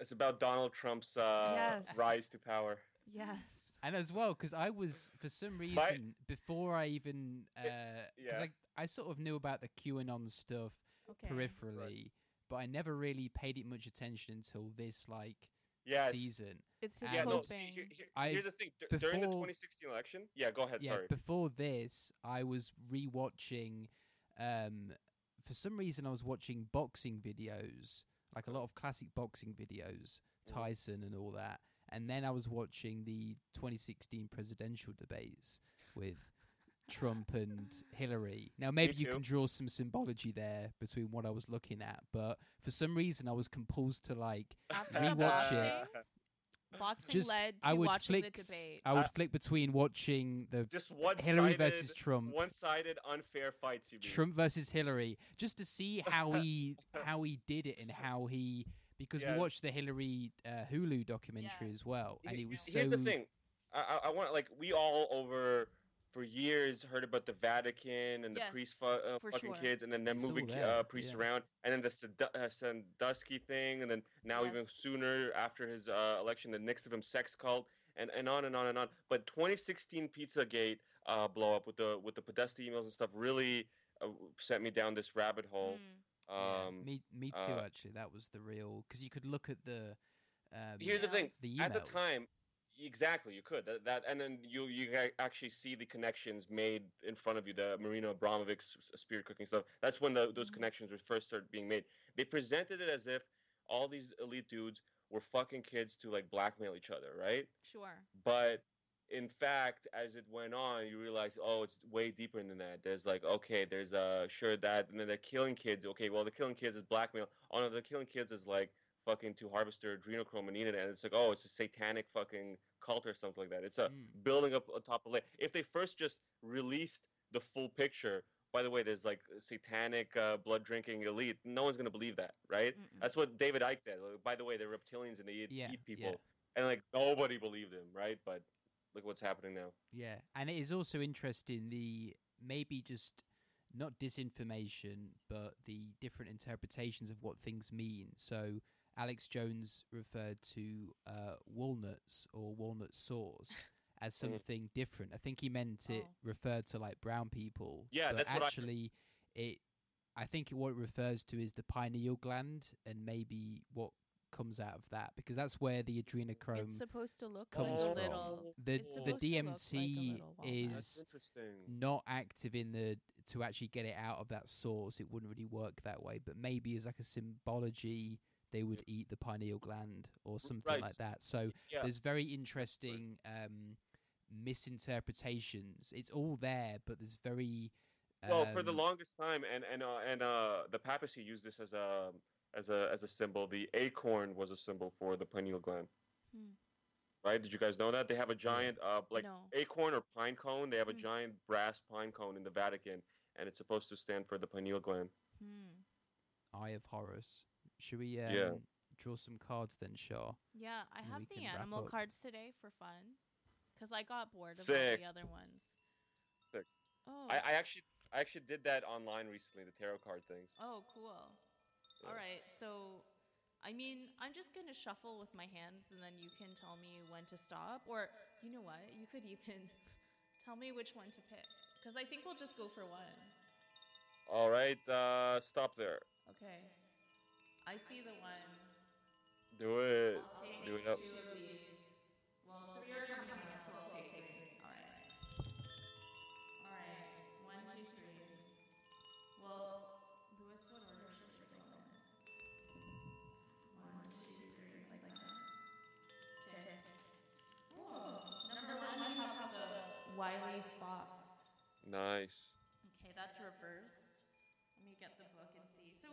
It's about Donald Trump's uh, Yes. rise to power. Yes. And as well, because I was, for some reason, My- before I even, uh, yeah. I, I sort of knew about the QAnon stuff Okay. peripherally, but I never really paid it much attention until this, like, Yes. season. It's his And- Yeah, no, see, here, here- I- here's the thing. D- during the 2016 election, yeah, go ahead. yeah, sorry. before this, I was rewatching. Um, for some reason, I was watching boxing videos, like a lot of classic boxing videos, Mhm. Tyson and all that. And then I was watching the 2016 presidential debates with Trump and Hillary. Now, maybe you can draw some symbology there between what I was looking at, but for some reason, I was compelled to like After rewatch it. boxing just. led to I would watching flick. the debate. I would Uh, flick between watching the Just one Hillary versus Trump. one-sided unfair fights. You mean? Trump versus Hillary, just to see how he how he did it and how he because Yes. we watched the Hillary uh, Hulu documentary Yeah. as well, and He- it was Here's so the thing. I, I, I want like we all over for years heard about the Vatican and the Yes, priest fu- uh, fucking sure. kids, and then them It's all moving uh, priests yeah. around, and then the Sand- uh, Sandusky thing, and then now even sooner after his uh, election, the NXIVM sex cult, and, and on and on and on. But 2016 Pizzagate uh, blow up with the with the Podesta emails and stuff really uh, sent me down this rabbit hole. Mm. Yeah, Um, me me too uh, actually. That was the real because you could look at the. Um, Here's the thing. The At the time, exactly, you could that, that, and then you you actually see the connections made in front of you. The Marina Abramovic s- s- spirit cooking stuff. That's when the, those Mhm. connections were first started being made. They presented it as if all these elite dudes were fucking kids to like blackmail each other, right? Sure. But in fact, as it went on, you realize, oh, it's way deeper than that. There's like, okay, there's uh, sure that, and then they're killing kids. Okay, well, the killing kids is blackmail. Oh no, the killing kids is like fucking to harvest their adrenochrome and eat it, and it's like, oh, it's a satanic fucking cult or something like that. It's a Mm. building up on top of it. If they first just released the full picture, by the way, there's like satanic uh, blood drinking elite. No one's gonna believe that, right? Mm-mm. That's what David Icke did. Like, by the way, they're reptilians and they eat, Yeah, eat yeah. people, and like nobody believed him, right? But look what's happening now. Yeah, and it is also interesting the maybe just not disinformation, but the different interpretations of what things mean. So Alex Jones referred to uh, walnuts or walnut sauce as Mhm. something different. I think he meant it Oh. referred to like brown people. Yeah, but that's what I- actually it. I think what it refers to is the pineal gland and maybe what comes out of that because that's where the adrenochrome. it's supposed to look comes like a from. little. the the supposed to look like DMT little walnut. That's is not active in the to actually get it out of that source. It wouldn't really work that way. But maybe as like a symbology, they would eat the pineal gland or something right. like that. So Yeah. there's very interesting um, misinterpretations. It's all there, but there's very Well, for the um, longest time, and and uh, and uh, the papacy used this as a as a as a symbol. The acorn was a symbol for the pineal gland. Hmm. Right? Did you guys know that they have a giant uh like no. acorn or pine cone? They have a Hmm. giant brass pine cone in the Vatican, and it's supposed to stand for the pineal gland. Hmm. Eye of Horus. Should we um, Yeah. draw some cards then, Shah? Yeah, I And have the animal cards today for fun, cause I got bored of all the other ones. Sick. Oh. I, I actually I actually did that online recently. The tarot card things. oh, cool. Yeah. All right, so I mean, I'm just gonna shuffle with my hands, and then you can tell me when to stop, or you know what? You could even tell me which one to pick, cause I think we'll just go for one. All right, uh, stop there. Okay. I see the one. Do it. Do it up. Wily fox. Nice. Okay, that's reversed. Let me get the book and see. So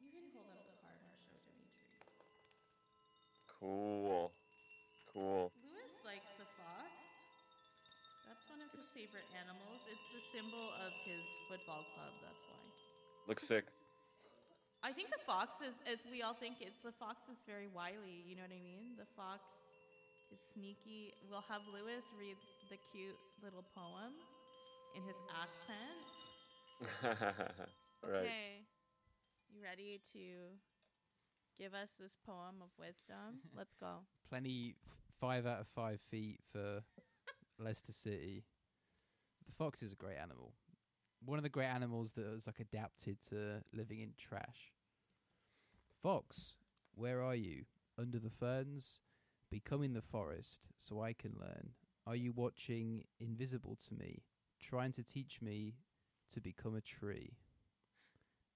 you can hold up the card and show Dimitri. Cool. Cool. Lewis likes the fox. That's one of his favorite animals. It's the symbol of his football club, that's why. Looks sick. I think the fox is, as we all think, it's the fox is very wily. You know what I mean? The fox is sneaky. We'll have Lewis read the cute little poem in his accent. All right. Okay. You ready to give us this poem of wisdom? Let's go. Plenty f- five out of five feet for Leicester City. The fox is a great animal. One of the great animals that was like adapted to living in trash. Fox, where are you? Under the ferns, becoming the forest, so I can learn. Are you watching invisible to me, trying to teach me to become a tree?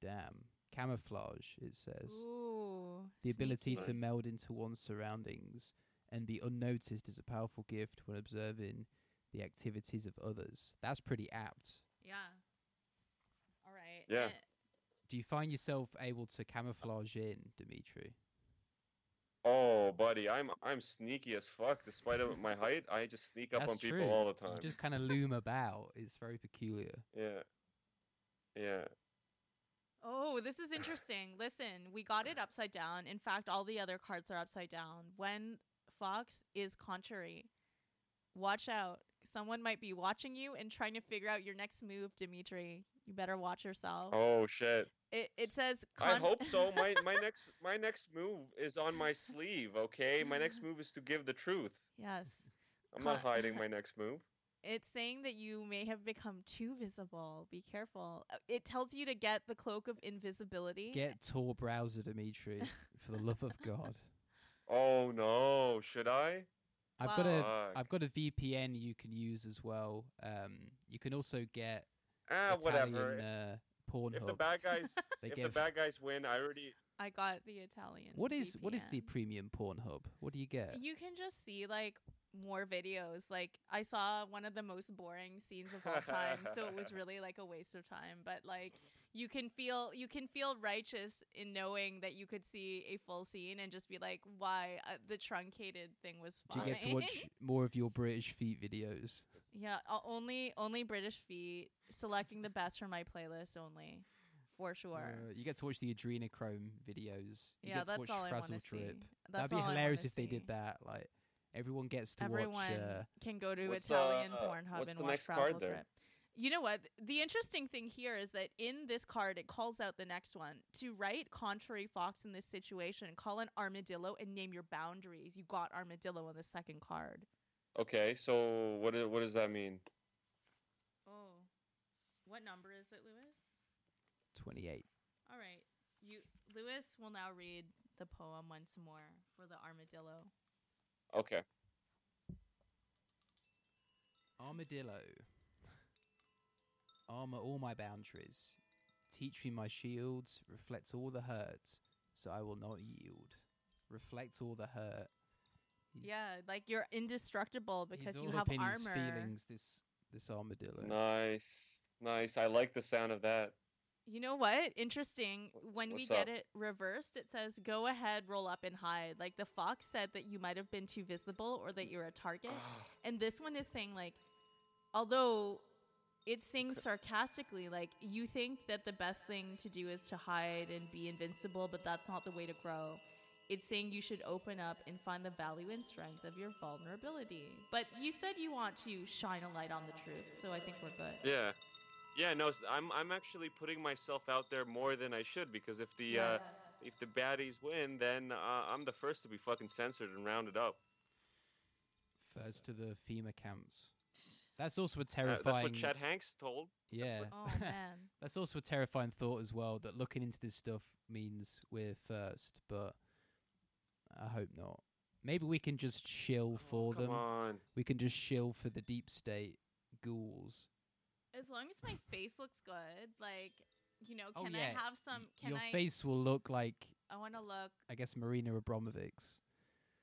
Damn. Camouflage, it says Ooh. the ability Nice. to meld into one's surroundings and be unnoticed is a powerful gift when observing the activities of others. That's pretty apt. Yeah. All right. Yeah. Eh, Do you find yourself able to camouflage in, Dimitri? Oh, buddy, I'm I'm sneaky as fuck. Despite of my height, I just sneak up That's on people true. all the time. You just kind of loom about. It's very peculiar. Yeah. Yeah. Oh, this is interesting. Listen, we got it upside down. In fact, all the other cards are upside down. When Fox is contrary, watch out. Someone might be watching you and trying to figure out your next move, Dimitri. You better watch yourself. Oh shit. It, it says. I hope so. My my next my next move is on my sleeve. Okay, my next move is to give the truth. yes. I'm not hiding my next move. It's saying that you may have become too visible. Be careful. Uh, It tells you to get the cloak of invisibility. Get Tor browser, Dimitri, for the love of God. Oh no, should I? I've got a Fuck. I've got a VPN you can use as well. Um, you can also get Ah, Italian whatever. uh, Pornhub. if the bad guys they if the bad guys win, I already I got the Italian. what is what is the VPN. premium Pornhub? What do you get? You can just see like more videos. Like I saw one of the most boring scenes of all time, so it was really like a waste of time. But like you can feel you can feel righteous in knowing that you could see a full scene and just be like, why uh, the truncated thing was Do fine. you get to watch more of your British feet videos? yeah, uh, only only British feet. Selecting the best from my playlist only, for sure. Uh, you get to watch the adrenochrome videos. You yeah, get to that's watch all I want Frazzle to see. That's That'd be hilarious wanna if they did that. Like everyone gets to Everyone watch. Uh, can go to What's, Italian uh, Pornhub and the watch next card Frazzle there? Trip. You know what? The interesting thing here is that in this card, it calls out the next one. To write contrary fox in this situation, call an armadillo and name your boundaries. You got armadillo on the second card. Okay, so what what does that mean? Oh. What number is it, Lewis? 28. All right. You Lewis will now read the poem once more for the armadillo. Okay. Armadillo. Armor all my boundaries. Teach me my shields. Reflect all the hurt, so I will not yield. Reflect all the hurt. He's- yeah, like you're indestructible because he's you all have armor. his feelings. This this armadillo. Nice. Nice. I like the sound of that. You know what? Interesting. When we get up? it reversed, it says go ahead, roll up and hide. Like the fox said that you might have been too visible or that you're a target. Ah. And this one is saying like although it's sings sarcastically like you think that the best thing to do is to hide and be invincible, but that's not the way to grow. It's saying you should open up and find the value and strength of your vulnerability. But you said you want to shine a light on the truth, so I think we're good. yeah. Yeah, no, s- I'm I'm actually putting myself out there more than I should because if the uh, if the baddies win, then uh, I'm the first to be fucking censored and rounded up. First to the FEMA camps. That's also a Uh, terrifying. that's what Chad Hanks told. yeah. Oh man. That's also a terrifying thought as well. That looking into this stuff means we're first, but I hope not. Maybe we can just shill for Oh, Come them. on. We can just shill for the deep state ghouls. As long as my face looks good, like you know, Oh, can yeah. I have some? Can Your I? face will look like, I want to look I guess, Marina Abramovic's.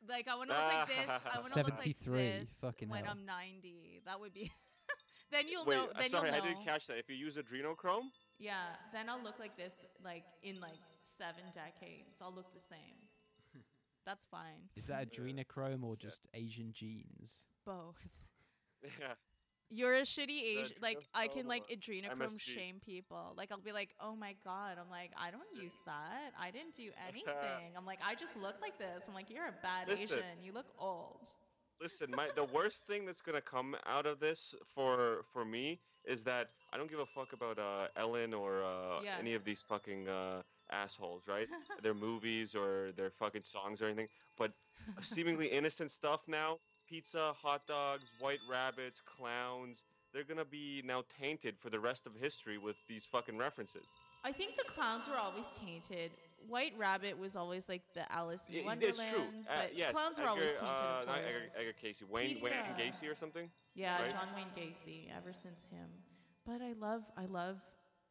Like I want to look like this. I want to look like 73, this fucking when hell. I'm 90. That would be. then you'll Wait, know. Then sorry, you'll I didn't catch that. If you use adrenochrome, Yeah, then I'll look like this, like in like seven decades. I'll look the same. That's fine. Is that adrenochrome or just Asian genes? Both. yeah. You're a shitty Asian. Like I can like adrenochrome, MSG. shame people. Like I'll be like, oh my god. I'm like, I don't use that. I didn't do anything. I'm like, I just look like this. I'm like, you're a bad Listen. Asian. You look old. Listen, my the worst thing that's gonna come out of this for for me is that I don't give a fuck about uh, Ellen or uh, Yeah. any of these fucking uh, assholes, right? their movies or their fucking songs or anything, but seemingly innocent stuff now. Pizza, hot dogs, white rabbits, clowns. They're gonna be now tainted for the rest of history with these fucking references. I think the clowns were always tainted. White Rabbit was always like the Alice in Wonderland. it's true. Uh, But yes, clowns were Edgar, always tainted. uh, not. Edgar, Edgar Cayce, Wayne, Wayne Gacy or something. Yeah, right? John Wayne Gacy. Ever since him, but I love, I love.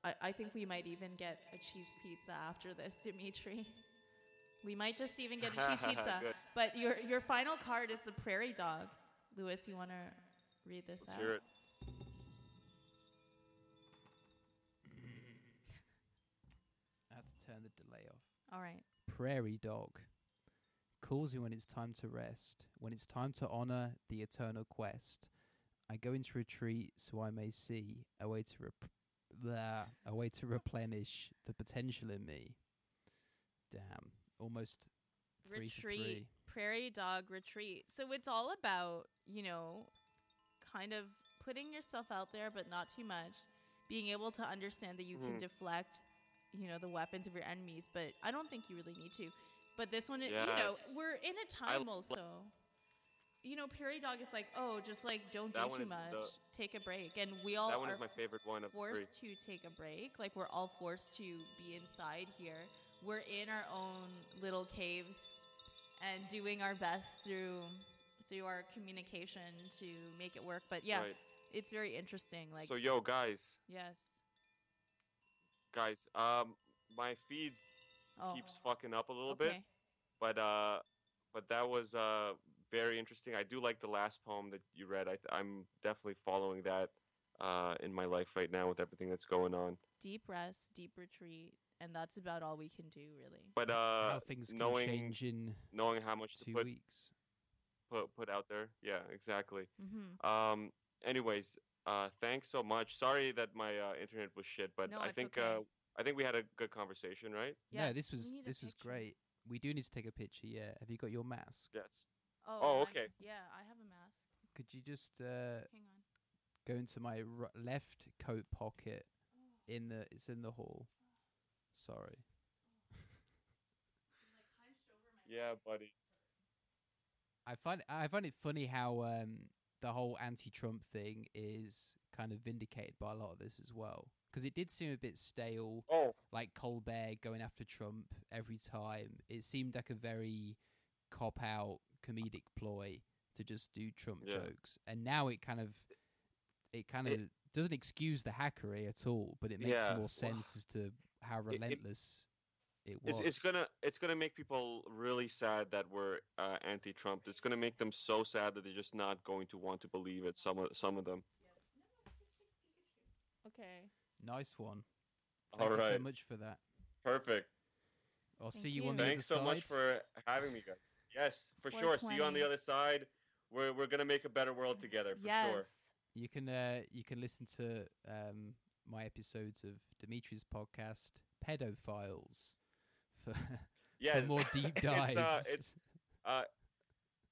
I, I think we might even get a cheese pizza after this, Dimitri. We might just even get a cheese pizza. But your your final card is the prairie dog. Lewis, you want to read this Let's out? hear it. Mm. I had to turn the delay off. All right. Prairie dog calls you when it's time to rest, when it's time to honor the eternal quest. I go into retreat so I may see a way to rep- blah, a way to replenish the potential in me. Damn, almost three retreat. three. Prairie dog retreat. So it's all about you know, kind of putting yourself out there, but not too much. Being able to understand that you can Mhm. deflect, you know, the weapons of your enemies, but I don't think you really need to. But this one, is, you know, we're in a time li- also. You know, Prairie Dog is like, oh, just like don't That do too much, the- take a break, and we all That one are is my favorite one of the three. forced to take a break. Like we're all forced to be inside here. We're in our own little caves and doing our best through through our communication to make it work. But yeah, Right. it's very interesting. Like so yo, guys, yes. guys, um, my feeds Oh, keeps fucking up a little okay. bit, but uh, but that was uh very interesting. I do like the last poem that you read. I I'm definitely following that uh in my life right now with everything that's going on. Deep rest, deep retreat, and that's about all we can do really. But uh, How things can knowing change in knowing how much to two put, weeks. put put out there, yeah, exactly. Mm-hmm. Um. Anyways, uh, thanks so much. Sorry that my uh, internet was shit, but No, I think okay. uh, I think we had a good conversation, right? no, this was this was great. We do need to take a picture. Yeah, have you got your mask? Yes. Oh, Oh, I- okay. Yeah, I have a mask. Could you just uh, Hang on. go into my r- left coat pocket. In the it's in the hall. Sorry. Yeah, buddy. I find I find it funny how um, the whole anti-Trump thing is kind of vindicated by a lot of this as well, because it did seem a bit stale, Oh, like Colbert going after Trump every time. It seemed like a very cop-out comedic ploy to just do Trump Yeah. jokes, and now it kind of it kind of It- doesn't excuse the hackery at all, but it makes Yeah, more sense as to how it- relentless it, was. it's it's gonna it's gonna make people really sad that we're uh, anti-Trump. It's gonna make them so sad that they're just not going to want to believe it. Some of some of them. Okay. nice one. All Thank you so much for that. Perfect. I'll Thank see you, you. on the Thanks other so side. much for having me, guys. Yes, for sure. See you on the other side. We're we're gonna make a better world together for yes. sure. You can uh, you can listen to um, my episodes of Dimitri's podcast, Pedophiles, for, Yeah, for more deep dives. It's uh, it's uh,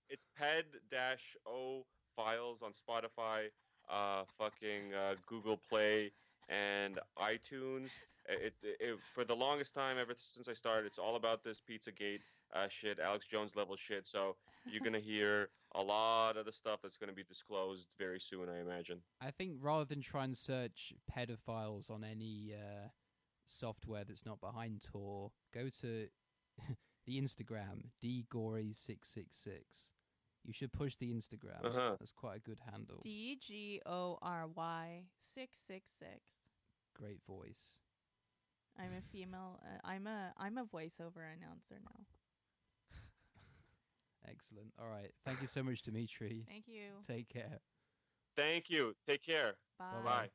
it's ped dash o files on Spotify, uh, fucking uh, Google Play, and iTunes. It, it, it for the longest time ever since I started, it's all about this PizzaGate uh, shit, Alex Jones level shit. So you're gonna hear a lot of the stuff that's gonna be disclosed very soon, I imagine. I think rather than try and search pedophiles on any uh, software that's not behind Tor, go to the Instagram dgory666. You should push the Instagram. Uh-huh. That's quite a good handle. D G O R Y six six six. Great voice. I'm a female. Uh, I'm a I'm a voiceover announcer now. Excellent. All right. Thank you so much, Dimitri. Thank you. Take care. Thank you. Take care. Bye. Bye.